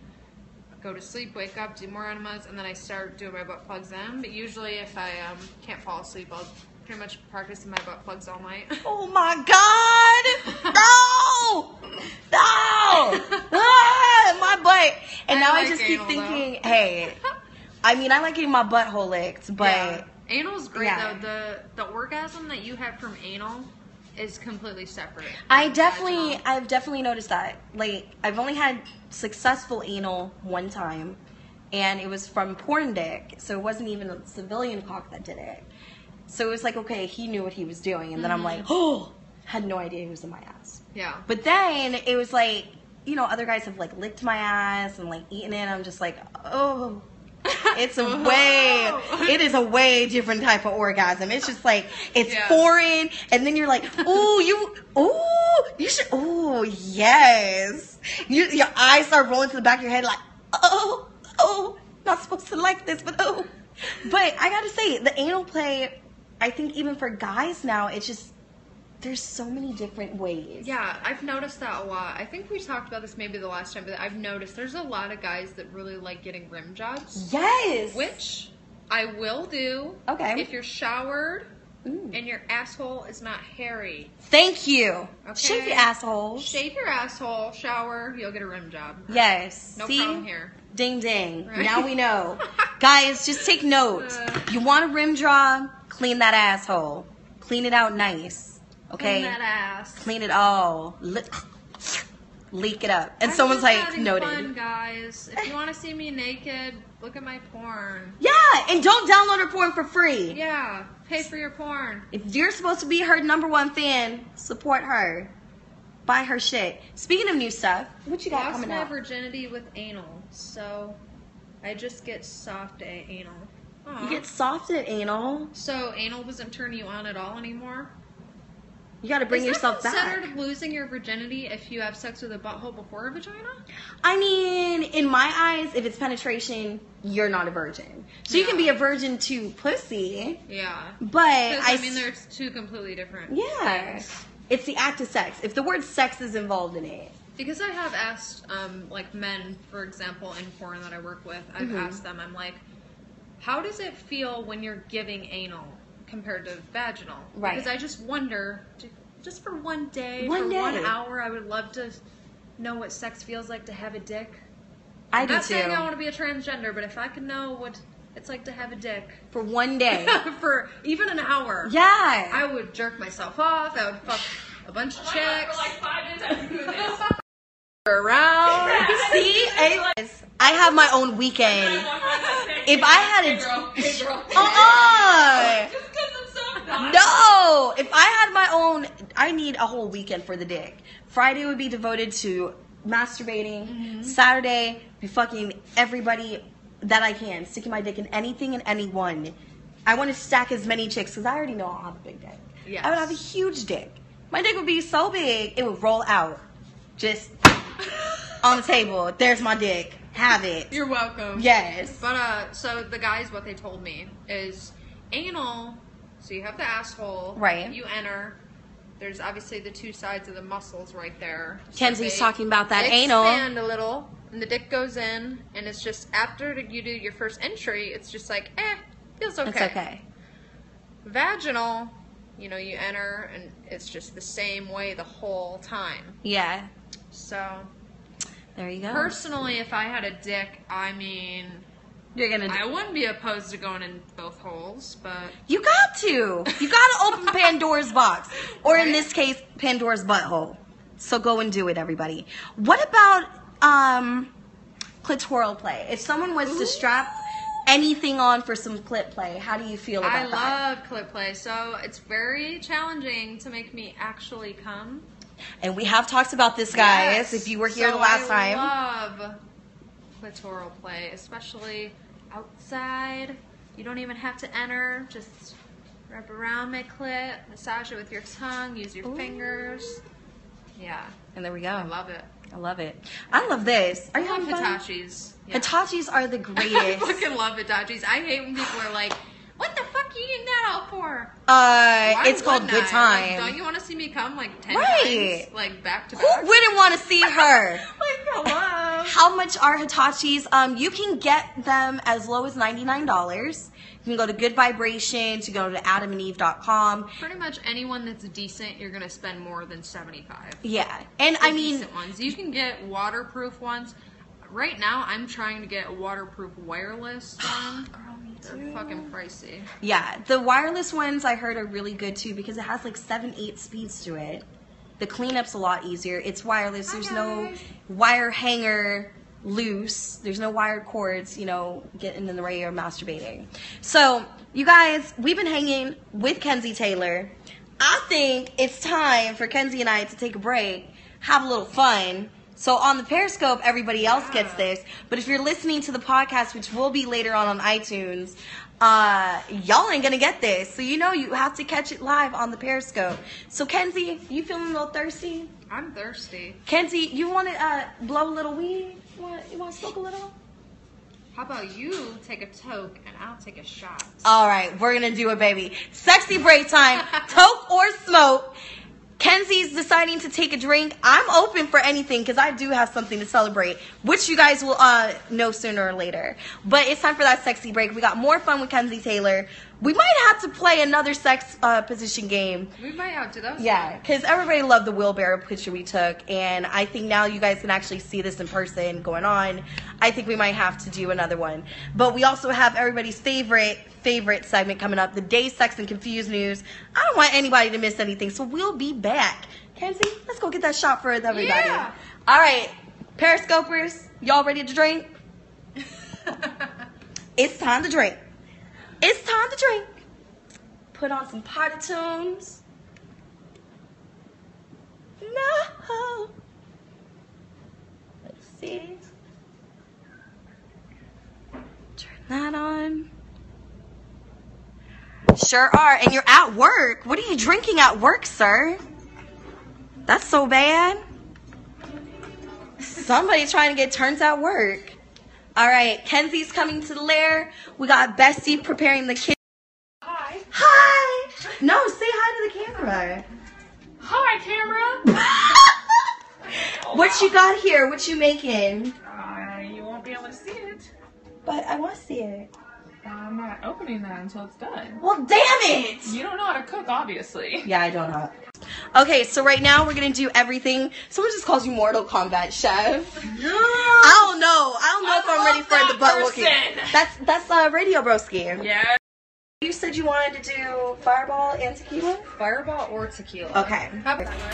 Go to sleep, wake up, do more enemas, and then I start doing my butt plugs then. But usually, if I um, can't fall asleep, I'll pretty much practice my butt plugs all night. Oh my God! No! No! Ah, my butt. And I now I like just keep thinking, hey, I mean, I like getting my butthole licked, but Yeah. Anal's great Yeah. though. The the orgasm that you have from anal is completely separate. I definitely. I've definitely noticed that. Like, I've only had successful anal one time, and it was from porn dick, so it wasn't even a civilian cock that did it. So it was like, okay, he knew what he was doing, and then I'm like, mm-hmm. oh, had no idea he was in my ass. Yeah. But then it was like, you know, other guys have like licked my ass and like eaten it. I'm just like, oh, it's a way, it is a way different type of orgasm. It's just like it's Yeah. foreign, and then you're like, ooh, you, ooh, you should, ooh, yes. You, your eyes start rolling to the back of your head, like, oh, oh, not supposed to like this, but oh. But I gotta say, the anal play, I think even for guys now, it's just there's so many different ways. Yeah, I've noticed that a lot. I think we talked about this maybe the last time, but I've noticed there's a lot of guys that really like getting rim jobs, Yes. which I will do. Okay. If you're showered Ooh. and your asshole is not hairy, Thank you. Okay. Shave your asshole. shave your asshole, shower, you'll get a rim job. Yes. No See? problem here. Ding ding. Right. Now we know. Guys, just take note. Uh. you want a rim job? Clean that asshole. Clean it out nice. Okay? Clean that ass. Clean it all. Le- leak it up. And I'm someone's like, noted. Fun, guys. If you want to see me naked, look at my porn. Yeah, and don't download her porn for free. Yeah, pay for your porn. If you're supposed to be her number one fan, support her. Buy her shit. Speaking of new stuff, what you got Lost coming my out? virginity with anal, so I just get soft at anal. Aw. You get soft at anal. so anal doesn't turn you on at all anymore. You got to bring Is yourself that back. considered losing your virginity if you have sex with a butthole before a vagina? I mean, in my eyes, if it's penetration, you're not a virgin. So you can be a virgin to pussy, Yeah. but I, I mean, there's two completely different yeah, things. it's the act of sex. If the word sex is involved in it, Because I have asked, um, like men, for example, in porn that I work with, I've Mm-hmm. asked them, I'm like, how does it feel when you're giving anal compared to vaginal? Right. Because I just wonder, just for one day, One for day. one hour, I would love to know what sex feels like to have a dick. I I'm do not too. saying I want to be a transgender, but if I could know what it's like to have a dick For one day, for even an hour, yeah. I would jerk myself off. I would fuck a bunch of Oh my God, chicks for like five minutes after doing this. around. See, anyways, I have my own weekend. If I had a- Hey girl, hey girl. Uh-uh. Just because it's so nice. No, if I had my own, I need a whole weekend for the dick. Friday would be devoted to masturbating. Mm-hmm. Saturday, be fucking everybody that I can, sticking my dick in anything and anyone. I want to stack as many chicks because I already know I'll have a big dick. Yes. I would have a huge dick. My dick would be so big it would roll out, just on the table. There's my dick. Have it. You're welcome. Yes. But uh, so the guys, what they told me is anal. So you have the asshole. Right. You enter. There's obviously the two sides of the muscles right there. So Kenzie's talking about that anal. Expand a little, and the dick goes in, and it's just after you do your first entry, it's just like eh, feels okay. It's okay. Vaginal, you know, you enter, and it's just the same way the whole time. Yeah. So There you go. personally, if I had a dick, I mean. You're gonna. I wouldn't be opposed to going in both holes, but You got to. You got to open Pandora's box, or in this case, Pandora's butthole. So go and do it, everybody. What about um, clitoral play? If someone was to strap anything on for some clit play, how do you feel about I that? I love clip play, so it's very challenging to make me actually come. And we have talked about this, guys. Yes. If you were here So the last time. I time, love clitoral play, especially outside. You don't even have to enter. Just wrap around my clit, massage it with your tongue, use your Ooh. fingers. Yeah, and there we go. I love it. I love it. I love this. Are I you love? Hitachis. Yeah. Hitachis are the greatest. I fucking love Hitachis. I hate when people are like, "What the fuck are you eating that out for? Uh, Why it's called Good I? Time. Like, don't you want to see me come like ten Right. times, like back to back? Who wouldn't want to see her? Like, hello. How much are Hitachis? Um, you can get them as low as $99. You can go to Good Vibrations, you go to adamandeve.com. Pretty much anyone that's decent, you're gonna spend more than seventy-five. Yeah. And I mean, decent ones. You can get waterproof ones. Right now, I'm trying to get a waterproof wireless one. They're fucking pricey. yeah, the wireless ones I heard are really good too because it has like seven, eight speeds to it. The cleanup's a lot easier. It's wireless. There's no wire hanger loose. There's no wired cords, you know, getting in the way of masturbating. So, you guys, we've been hanging with Kenzie Taylor. I think it's time for Kenzie and I to take a break, have a little fun. So on the Periscope, everybody else gets this. But if you're listening to the podcast, which will be later on on iTunes, uh, y'all ain't gonna get this. So you know you have to catch it live on the Periscope. So Kenzie, you feeling a little thirsty? I'm thirsty. Kenzie, you want to uh, blow a little weed? You want, you want to smoke a little? How about you take a toke and I'll take a shot? All right, we're gonna do it, baby. Sexy break time. Toke or smoke. Kenzie's deciding to take a drink. I'm open for anything because I do have something to celebrate, which you guys will uh, know sooner or later. But it's time for that sexy break. We got more fun with Kenzie Taylor. We might have to play another sex uh, position game. We might have to those. Yeah, because everybody loved the wheelbarrow picture we took, and I think now you guys can actually see this in person going on. I think we might have to do another one. But we also have everybody's favorite favorite segment coming up, the day sex and confused news. I don't want anybody to miss anything, so we'll be back. Kenzie, let's go get that shot for everybody. Yeah. All right, Periscopers, y'all ready to drink? It's time to drink. It's time to drink. Put on some party tunes. No. Let's see. Turn that on. Sure are. And you're at work. What are you drinking at work, sir? That's so bad. Somebody's trying to get turns at work. All right, Kenzie's coming to the lair. We got Bessie preparing the kitchen. Hi. Hi. No, say hi to the camera. Hi, camera. What you got here? What you making? Uh, you won't be able to see it. But I want to see it. I'm not opening that until it's done. Well, damn it. You don't know how to cook, obviously. Yeah, I don't know. Okay, so right now we're gonna do everything. Someone just calls you Mortal Kombat Chef. I don't know. I don't know I if I'm ready for the butt person. That's that's uh, Radio Broski. Yeah. You said you wanted to do Fireball and tequila. Fireball or tequila. Okay.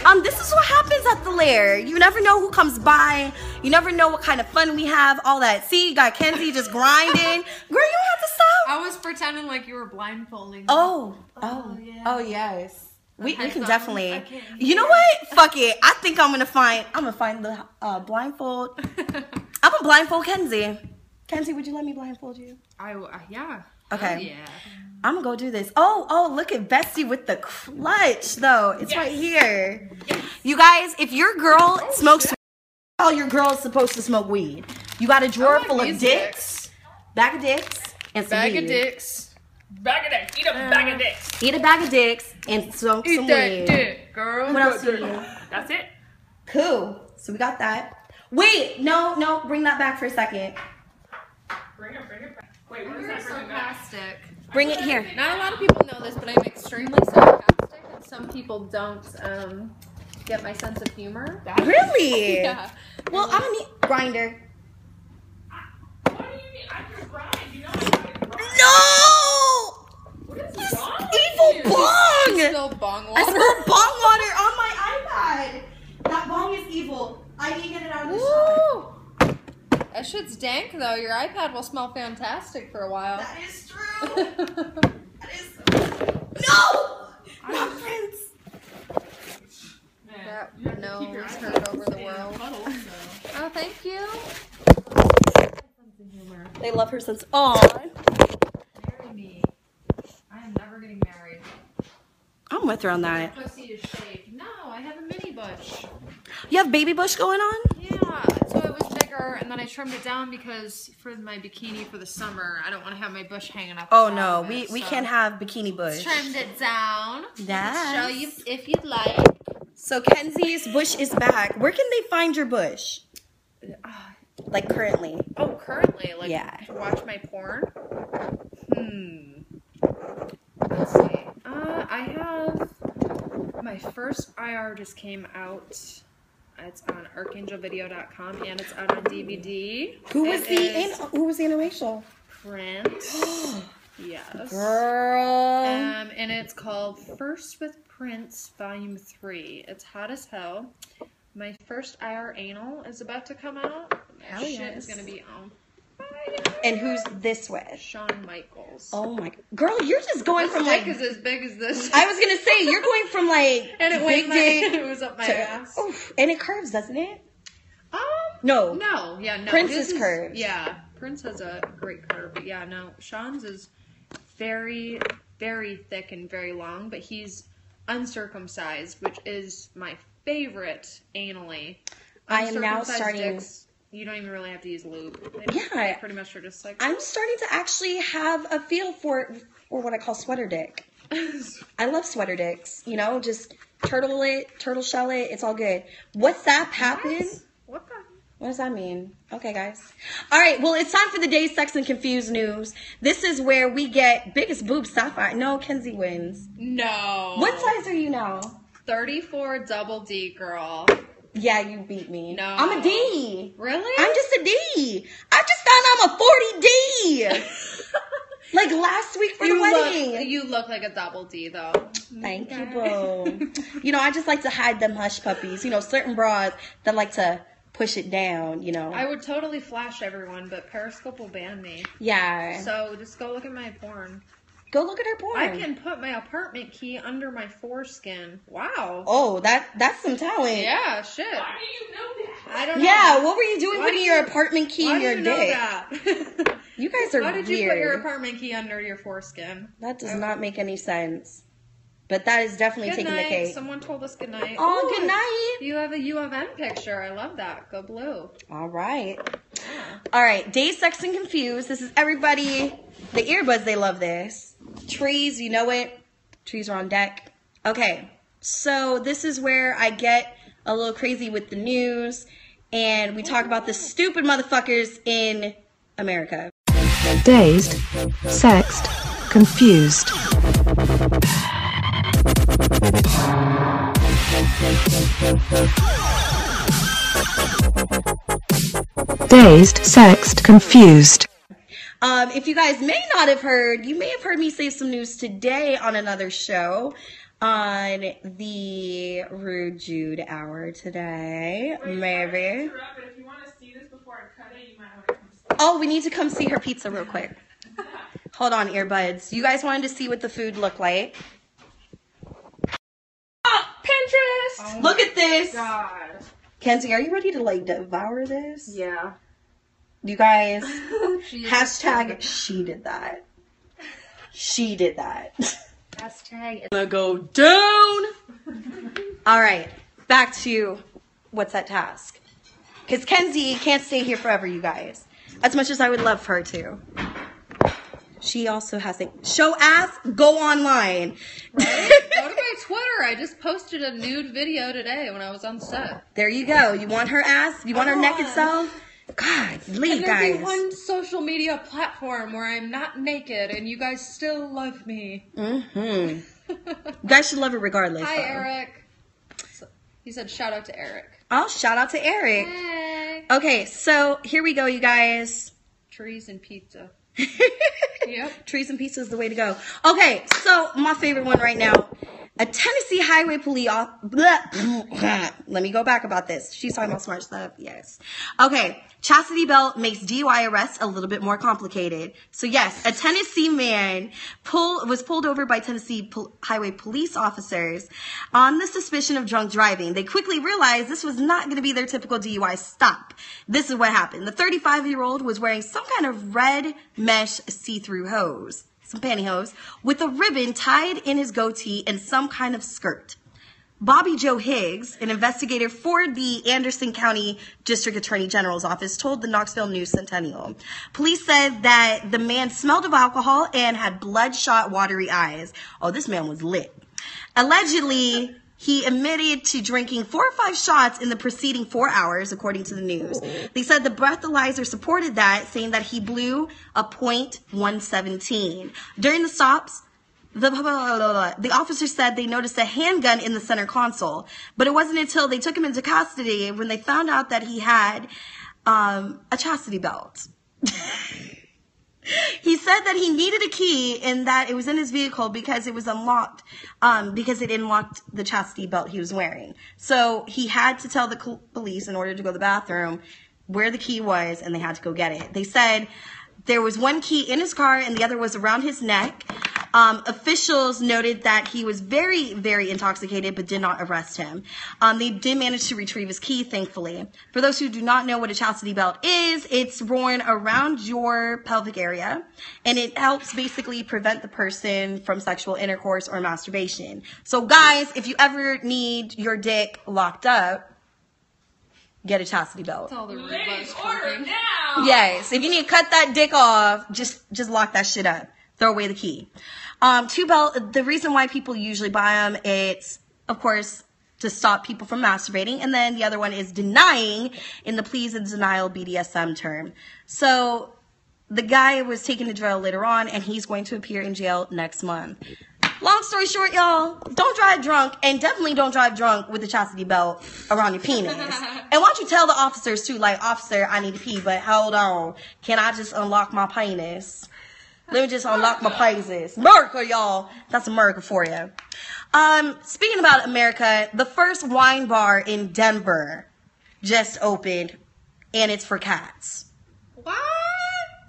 Um, this is what happens at the lair. You never know who comes by. You never know what kind of fun we have. All that. See, you got Kenzie just grinding. Girl, you don't have to stop. I was pretending like you were blindfolding. Oh, oh, oh, yes. We, we can definitely. I You know what? Fuck it. I think I'm gonna find. I'm gonna find the uh, blindfold. I'm gonna blindfold Kenzie. Kenzie, would you let me blindfold you? I uh, yeah. Okay. Hell yeah. I'm gonna go do this. Oh, oh, look at Bessie with the clutch, though. It's right here. You guys, if your girl Oh, smokes, all your girl is supposed to smoke weed. You got a drawer like full of dicks, bag of dicks, and some Bag of dicks. Bag of dicks. Eat a bag of dicks. Eat a bag of dicks and smoke some weed. dick, girl. What else do you? That's it. Cool. So we got that. Wait, no, no, bring that back for a second. Bring it, bring it back. Wait, what is You're that bringing back? sarcastic. Bring it here. Not a lot of people know this, but I'm extremely sarcastic, and some people don't um, get my sense of humor. Really? Yeah. Well, I don't need grinder. What do you mean? I can grind. You know I can grind. No! What is This wrong with evil you? bong! Spill bong I spilled bong water on my iPad. That bong is evil. I need to get it out of the shop. Woo! That shit's dank though. Your iPad will smell fantastic for a while. That is true. that is. No! Not Prince. Man, That you have to keep your nose eyes heard over the world. cuddle, so. Oh, thank you. They love her since. Aw. Marry me. I am never getting married. I'm with her on that. Pussy is shaved. No, I have a mini bush. You have baby bush going on? Yeah, so it was bigger. and then I trimmed it down because for my bikini for the summer, I don't want to have my bush hanging up. Oh no, we it, we so can't have bikini bush. Trimmed it down. Yes. Show you if you'd like. So Kenzie's bush is back. Where can they find your bush? Like currently. Oh, currently, like Yeah. to watch my porn. Hmm. Let's see. Uh, I have my first IR just came out. It's on archangelvideo.com and it's out on DVD. Who was It the in, who was the interracial? Prince? yes. Girl. Um, and it's called First with Prince, Volume 3. It's hot as hell. My first IR anal is about to come out. Hell shit yes. is going to be on and who's this with? Shawn Michaels. Oh my girl, you're just going this from dick like is as big as this. I was gonna say you're going from like and it went my, it was up my to- ass. Oof, and it curves, doesn't it? Um, No. no, yeah, no. Prince his is curved. Yeah, Prince has a great curve, but yeah, no. Sean's is very, very thick and very long, but he's uncircumcised, which is my favorite anally. I am now starting- dicks, you don't even really have to use lube. They Yeah. pretty much are just like. I'm starting to actually have a feel for for what I call sweater dick. I love sweater dicks. You know, just turtle it, turtle shell it. It's all good. What's that happen? what the? What does that mean? Okay, guys. All right. Well, it's time for the day sex and confused news. This is where we get biggest boob sapphire. No, Kenzie wins. No. What size are you now? 34 double D girl. Yeah, you beat me. No. I'm a D. Really? I'm just a D. I just found out I'm a 40 D. like last week for you the wedding. Look, you look like a double D though. Thank you, boo. you know, I just like to hide them hush puppies. You know, certain bras that like to push it down, you know. I would totally flash everyone, but Periscope will ban me. yeah. So just go look at my porn. Go look at her porn. I can put my apartment key under my foreskin. Wow. Oh, that that's some talent. Yeah, shit. Why do you know that? I don't know. Yeah, what were you doing Why putting do your apartment key Why in do your you know dick? that? You guys are weird. Why did you put your apartment key under your foreskin? that does I- not make any sense. But that is definitely Good taking night. the cake. Someone told us good night. Oh, Ooh, good night. You have a U of M picture. I love that. Go blue. All right. All right. Day sex and confused. This is everybody. The earbuds, they love this. Trees, you know it. Trees are on deck. Okay. So this is where I get a little crazy with the news and we talk about the stupid motherfuckers in America. dazed, sexed, confused. Dazed, sexed, confused. Um, if you guys may not have heard, you may have heard me say some news today on another show on the Rude Jude Hour today. Wait, Maybe. if you want to see this before I cut it, you might want to come see it. Oh, we need to come see her pizza real quick. Hold on, earbuds. You guys wanted to see what the food looked like. Ah, Pinterest! Look at this! God. Kenzie, are you ready to like devour this? Yeah. You guys, She hashtag she did that. She did that. Hashtag. I'm gonna go down. All right, back to what's that task? Because Kenzie can't stay here forever, you guys. As much as I would love her to. She also has a show ass. Go online. Go to my Twitter. I just posted a nude video today when I was on set. there you go. You want her ass? You want her naked self? God, leave guys. be one social media platform where I'm not naked and you guys still love me? Mm-hmm. You guys should love it regardless. Hi, though. Eric. He said, "Shout out to Eric." Oh, shout out to Eric. Hey. Okay, so here we go, you guys. Trees and pizza. Yep. Trees and pizza is the way to go. Okay, so my favorite one right now. A Tennessee highway police. off- Let me go back about this. She's talking about smart stuff. Yes. Okay. Chastity belt makes DUI arrests a little bit more complicated. So yes, a Tennessee man pull was pulled over by Tennessee pol- highway police officers on the suspicion of drunk driving. They quickly realized this was not going to be their typical DUI stop. This is what happened. The 35 year old was wearing some kind of red mesh see-through hose some pantyhose with a ribbon tied in his goatee and some kind of skirt. Bobby Joe Higgs, an investigator for the Anderson County District Attorney General's office, told the Knoxville News Centennial. Police said that the man smelled of alcohol and had bloodshot, watery eyes. Oh, this man was lit. Allegedly, he admitted to drinking four or five shots in the preceding four hours, according to the news. Oh. They said the breathalyzer supported that, saying that he blew a point one seventeen. During the stops, the, the officer said they noticed a handgun in the center console, but it wasn't until they took him into custody when they found out that he had um, a chastity belt. he said that he needed a key and that it was in his vehicle because it was unlocked, um, because it unlocked the chastity belt he was wearing. So he had to tell the police in order to go to the bathroom where the key was and they had to go get it. They said there was one key in his car and the other was around his neck. Um, officials noted that he was very, very intoxicated but did not arrest him. Um, they did manage to retrieve his key, thankfully. For those who do not know what a chastity belt is, it's worn around your pelvic area and it helps basically prevent the person from sexual intercourse or masturbation. So, guys, if you ever need your dick locked up, get a chastity belt. That's all the Ladies, order now. Yes, if you need to cut that dick off, just just lock that shit up. Throw away the key. Um, two belt. The reason why people usually buy them, it's of course to stop people from masturbating, and then the other one is denying in the pleas and denial BDSM term. So the guy was taken to jail later on, and he's going to appear in jail next month. Long story short, y'all, don't drive drunk, and definitely don't drive drunk with a chastity belt around your penis. and why don't you tell the officers too, like, officer, I need to pee, but hold on, can I just unlock my penis? Let me just unlock my penis. America, y'all. That's America for you. Um, speaking about America, the first wine bar in Denver just opened, and it's for cats. What?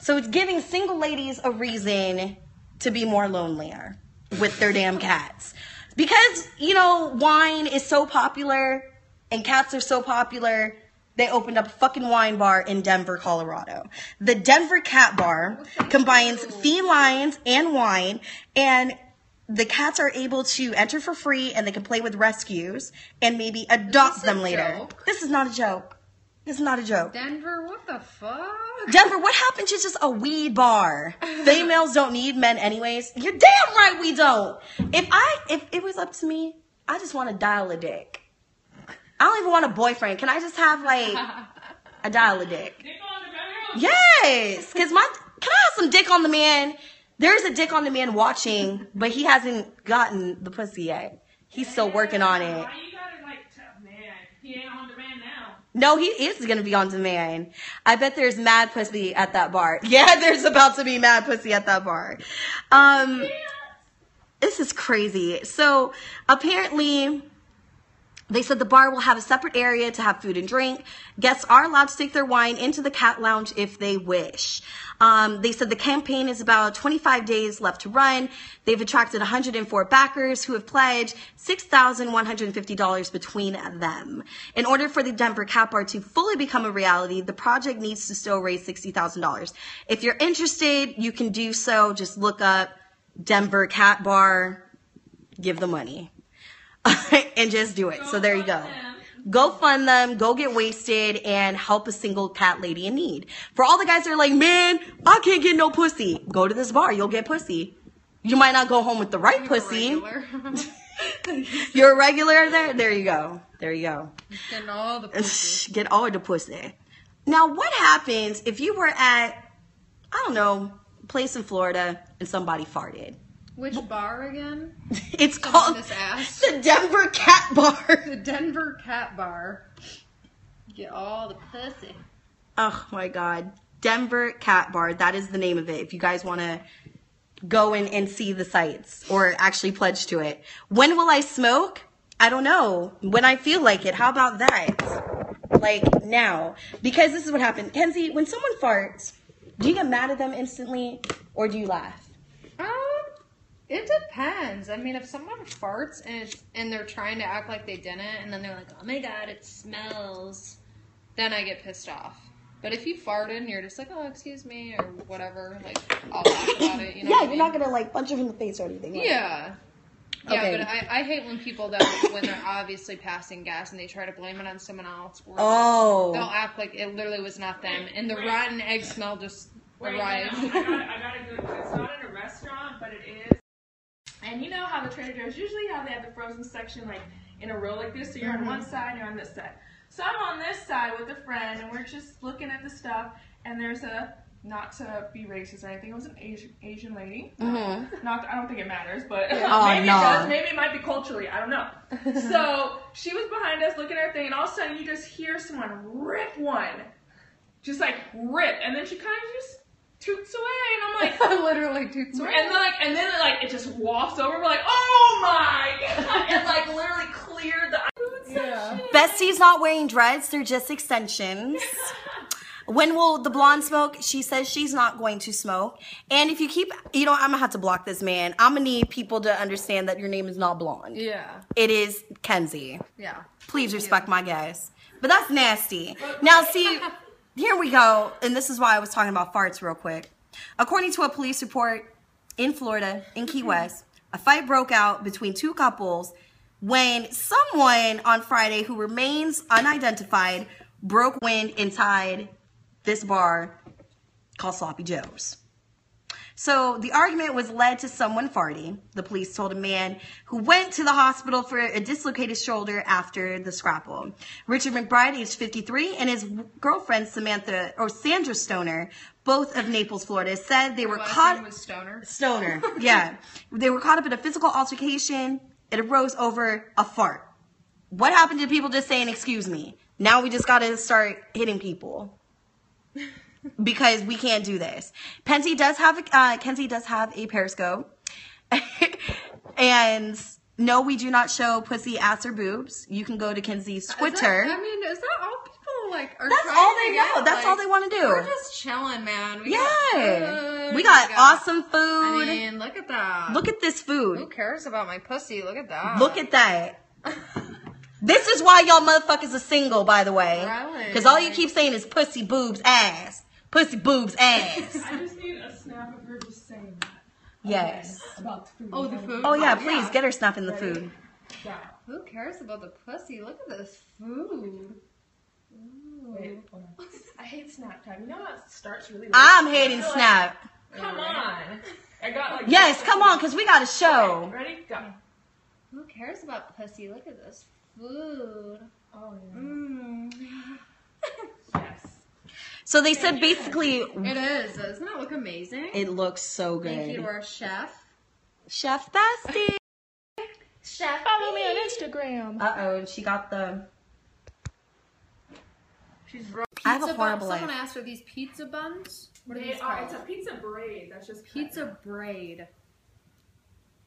So it's giving single ladies a reason to be more lonelier with their damn cats. Because, you know, wine is so popular and cats are so popular, they opened up a fucking wine bar in Denver, Colorado. The Denver Cat Bar combines felines and wine, and the cats are able to enter for free and they can play with rescues and maybe adopt them later. joke? This is not a joke. This is not a joke. Denver, what the fuck? Denver, what happened to just a weed bar? Females don't need men anyways. You're damn right we don't. If I if it was up to me, I just want to dial a dick. I don't even want a boyfriend. Can I just have like a dial a dick? Dick on the. Yes, because my can I have some dick on the man? There's a dick on the man watching, but he hasn't gotten the pussy yet. He's still working on it. Why you gotta like tell man? He ain't on demand now. No, he is gonna be on demand. I bet there's mad pussy at that bar. Yeah, there's about to be mad pussy at that bar. Um, this is crazy. So apparently, they said the bar will have a separate area to have food and drink. Guests are allowed to take their wine into the cat lounge if they wish. Um, they said the campaign is about 25 days left to run. They've attracted 104 backers who have pledged $6,150 between them. In order for the Denver Cat Bar to fully become a reality, the project needs to still raise $60,000. If you're interested, you can do so. Just look up Denver Cat Bar, give the money. and just do it. So there you go. them. Go fund them, go get wasted, and help a single cat lady in need. For all the guys that are like, man, I can't get no pussy. Go to this bar, you'll get pussy. You might not go home with the right a pussy. You're a regular there? There you go. There you go. Getting all the pussy. Get all the pussy. Now, what happens if you were at, I don't know, a place in Florida and somebody farted? Which bar again? It's called the Denver Cat Bar. The Denver Cat Bar. Get all the pussy. Oh my god. Denver Cat Bar. That is the name of it. If you guys want to go in and see the sites or actually pledge to it. When will I smoke? I don't know. When I feel like it. How about that? Like now. Because this is what happened. Kenzie, when someone farts, do you get mad at them instantly or do you laugh? It depends. I mean, if someone farts and and they're trying to act like they didn't, and then they're like, "Oh my god, it smells," then I get pissed off. But if you farted and you're just like, "Oh, excuse me," or whatever, like I'll laugh about it. You know? yeah, what I you're mean? not gonna like punch them in the face or anything. right? Yeah. Yeah, Okay. but I, I hate when people that when they're obviously passing gas and they try to blame it on someone else. Or Oh. they'll act like it literally was not them, and the rotten egg smell just Wait, arrived. no, no, I got I got a good. It's not in a restaurant, but it is. And you know how the Trader Joe's usually how they have the frozen section like in a row like this. So you're on one side, you're on this side. So I'm on this side with a friend, and we're just looking at the stuff. And there's a not to be racist or anything. It was an Asian Asian lady. Mhm. Not, I don't think it matters, but Oh, maybe no. it does. Maybe it might be culturally. I don't know. so she was behind us looking at her thing, and all of a sudden you just hear someone rip one, just like rip, and then she kind of just toots away, and I'm like. I literally toots And then like, and then like, it just walks over. We're like, oh my god! And like, literally cleared the food section. Bessie's not wearing dreads, they're just extensions. When will the blonde smoke? She says she's not going to smoke. And if you keep, you know, I'm gonna have to block this man. I'm gonna need people to understand that your name is not blonde. Yeah, It is Kenzie. yeah. Please respect my guys. But that's nasty. Now, see, here we go. And this is why I was talking about farts real quick. According to a police report in Florida, in Key mm-hmm. West, a fight broke out between two couples when someone on Friday who remains unidentified broke wind inside this bar called Sloppy Joe's. So the argument was led to someone farting. The police told a man who went to the hospital for a dislocated shoulder after the scrapple. Richard McBride, age 53, and his girlfriend Samantha or Sandra Stoner, both of Naples, Florida, said they were caught. was Stoner. Stoner, yeah. they were caught up in a physical altercation. It arose over a fart. What happened to people just saying, excuse me? Now we just gotta start hitting people. because we can't do this. Kenzie does have, a- uh, Kenzie does have a Periscope. and no, we do not show pussy, ass, or boobs. You can go to Kenzie's Is that- Twitter. I mean, is that all people like are That's all they know. That's Like, all they wanna do. We're just chilling, man. We yeah. got food, we got awesome food. I mean, look at that. Look at this food. Who cares about my pussy? Look at that. Look at that. This is why y'all motherfuckers are single, by the way. Really? Because all you keep saying is pussy, boobs, ass. Pussy, boobs, ass. I just need a snap of her just saying that yes. about the food. Oh, the food. Oh, yeah, please get her snapping the food. Yeah. Who cares about the pussy? Look at this food. Wait. I hate Snapchat. You know how it starts really. late? I'm hating Like, Snap. Come on. I got like. Yes, come on, because we got a show. Ready? Go. Who cares about pussy? Look at this food. Oh yeah. Mm. Yes. So they said basically It is. Doesn't it look amazing? it looks so good. Thank you to our chef. Chef Bestie. Chef. Follow me on Instagram. Uh oh, and she got the. She's bro- I have a Pizza horrible bun- Someone asked, are these pizza buns? What are They these are. called? It's a pizza braid. That's just Pizza braid.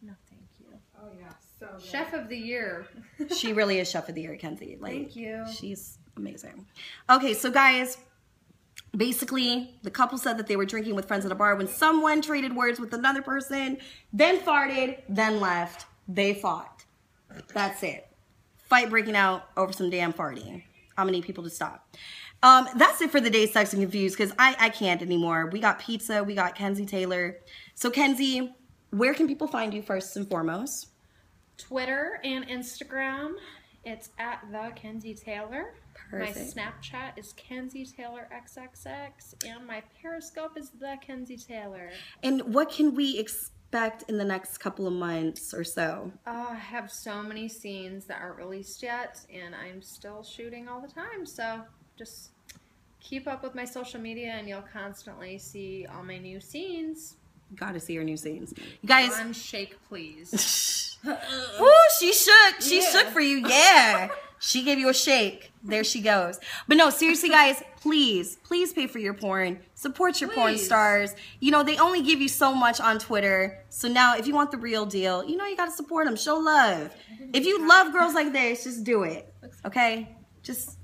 No, thank you. Oh yeah. So good. Chef of the year. She really is chef of the year, Kenzie. Like, Thank you. She's amazing. Okay, so guys, basically, the couple said that they were drinking with friends at a bar when someone traded words with another person, then farted, then left. They fought. That's it. Fight breaking out over some damn farting. I'm gonna need people to stop. Um, that's it for the day, sex and confused, because I, I can't anymore. We got pizza, we got Kenzie Taylor. So Kenzie, where can people find you first and foremost? Twitter and Instagram. It's at the Kenzie Taylor. Perfect. My Snapchat is Kenzie Taylor XXX, and my Periscope is the Kenzie Taylor. And what can we expect in the next couple of months or so? Uh, I have so many scenes that aren't released yet, and I'm still shooting all the time. So just keep up with my social media, and you'll constantly see all my new scenes. Gotta see her new scenes. You guys, On Shake Please. woo, she shook. She shook for you. Yeah. She gave you a shake. There she goes. But no, seriously, guys, please, please pay for your porn. Support your porn stars. You know, they only give you so much on Twitter. So now, if you want the real deal, you know, you gotta support them. Show love. If you love girls like this, just do it. Okay? Just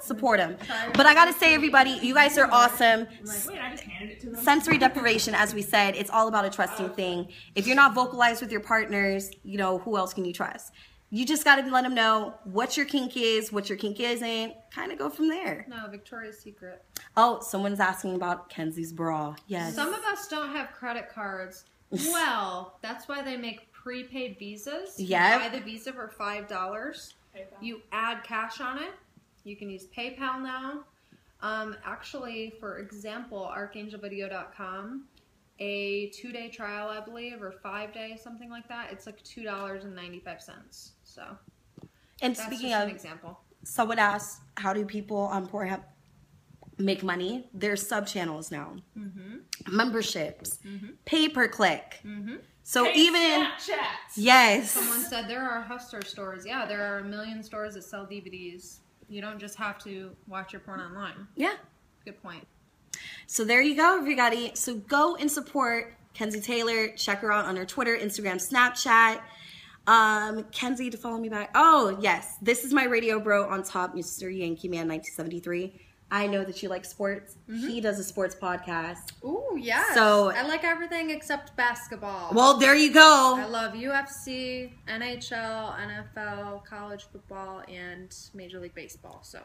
support them. But I gotta say, everybody, you guys are awesome. Like, wait, I just handed it to them. sensory deprivation, as we said, it's all about a trusting oh. thing. If you're not vocalized with your partners, you know, who else can you trust? you just got to let them know what your kink is, what your kink isn't, kind of go from there. No, Victoria's Secret. Oh, someone's asking about Kenzie's bra. Yes. Some of us don't have credit cards. well, that's why they make prepaid visas. Yeah. You buy the visa for $5. PayPal. You add cash on it. You can use PayPal now. Um, actually, for example, archangelvideo.com, a two day trial, I believe, or five day, something like that. It's like $2.95. So And speaking of, an example. someone asked, how do people um, on Pornhub make money? There's sub channels now, mm-hmm. memberships, mm-hmm. pay per click. Mm-hmm. So Hey, even Snapchats. yes, Someone said there are Hustler stores. Yeah, there are a million stores that sell DVDs. You don't just have to watch your porn online. yeah. Good point. So there you go, everybody. So go and support Kenzie Taylor. Check her out on her Twitter, Instagram, Snapchat. Um, Kenzie to follow me back. Oh yes, this is my radio bro on top, Mr. Yankee Man, 1973. I know that you like sports. He does a sports podcast. Ooh, yeah. So- I like everything except basketball. Well, there you go. I love UFC, NHL, NFL, college football, and Major League Baseball. So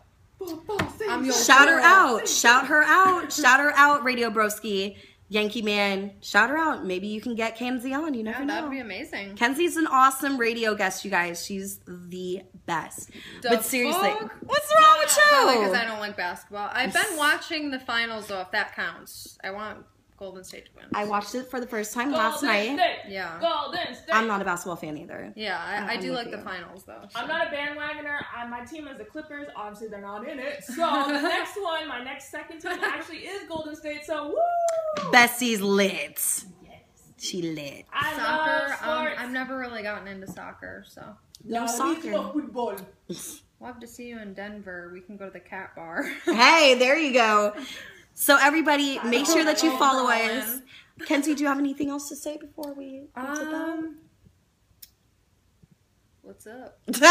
I'm your Shout her out. Shout her out. Shout her out, Radio Broski. Yankee Man. Shout her out. Maybe you can get Kenzie on. You never Yeah, know. that'd be amazing. Kenzie's an awesome radio guest, you guys. She's the best. but seriously, fuck? what's wrong with you? because I don't like basketball. I've been watching the finals though, if that counts. I want Golden State to win. I watched it for the first time Golden last night. State. Yeah. Golden State. I'm not a basketball fan either. yeah, I, I I'm do with like the finals though. I'm not a bandwagoner. I, my team is the Clippers. Obviously, they're not in it. So the next one, my next second team, actually is Golden State. So woo! Bessie's lit. Yes. She lit. I Soccer, love um. I've never really gotten into soccer, so No soccer. football. we'll have to see you in Denver. We can go to the cat bar. Hey, there you go. So everybody, make sure that you Oh, follow us. Kenzie, do you have anything else to say before we? we dip out? um, what's up?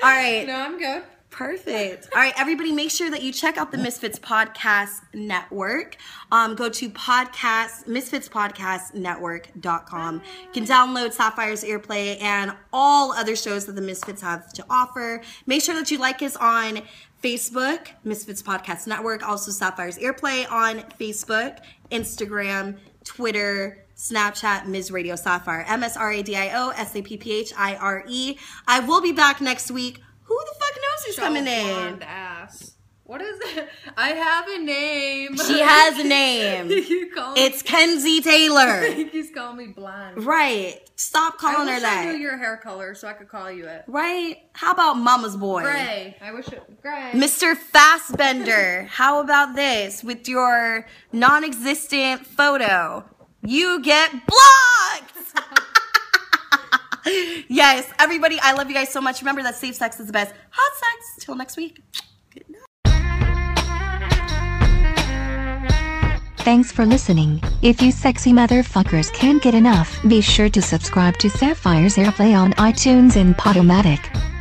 All right. No, I'm good. Perfect. All right, everybody, make sure that you check out the Misfits Podcast Network. Um, go to podcast misfitspodcastnetwork.com. You can download Sapphire's Earplay and all other shows that the Misfits have to offer. Make sure that you like us on Facebook, Misfits Podcast Network, also Sapphire's Earplay on Facebook, Instagram, Twitter, Snapchat, Ms. Radio Sapphire, M S R A D I O S A P P H I R E. I will be back next week. Who the fuck knows who's coming in? Ass. What is it? I have a name. She has a name. you call It's Kenzie Taylor. me. He's calling me blonde. Right. Stop calling her that. I knew your hair color so I could call you it. Right? How about Mama's Boy? Gray. I wish it gray. Mr. Fastbender, how about this with your non existent photo? You get blocked! yes, everybody, I love you guys so much. Remember that safe sex is the best. Hot sex. Till next week. Thanks for listening. If you sexy motherfuckers can't get enough, be sure to subscribe to Sapphire's Earplay on iTunes and Podomatic.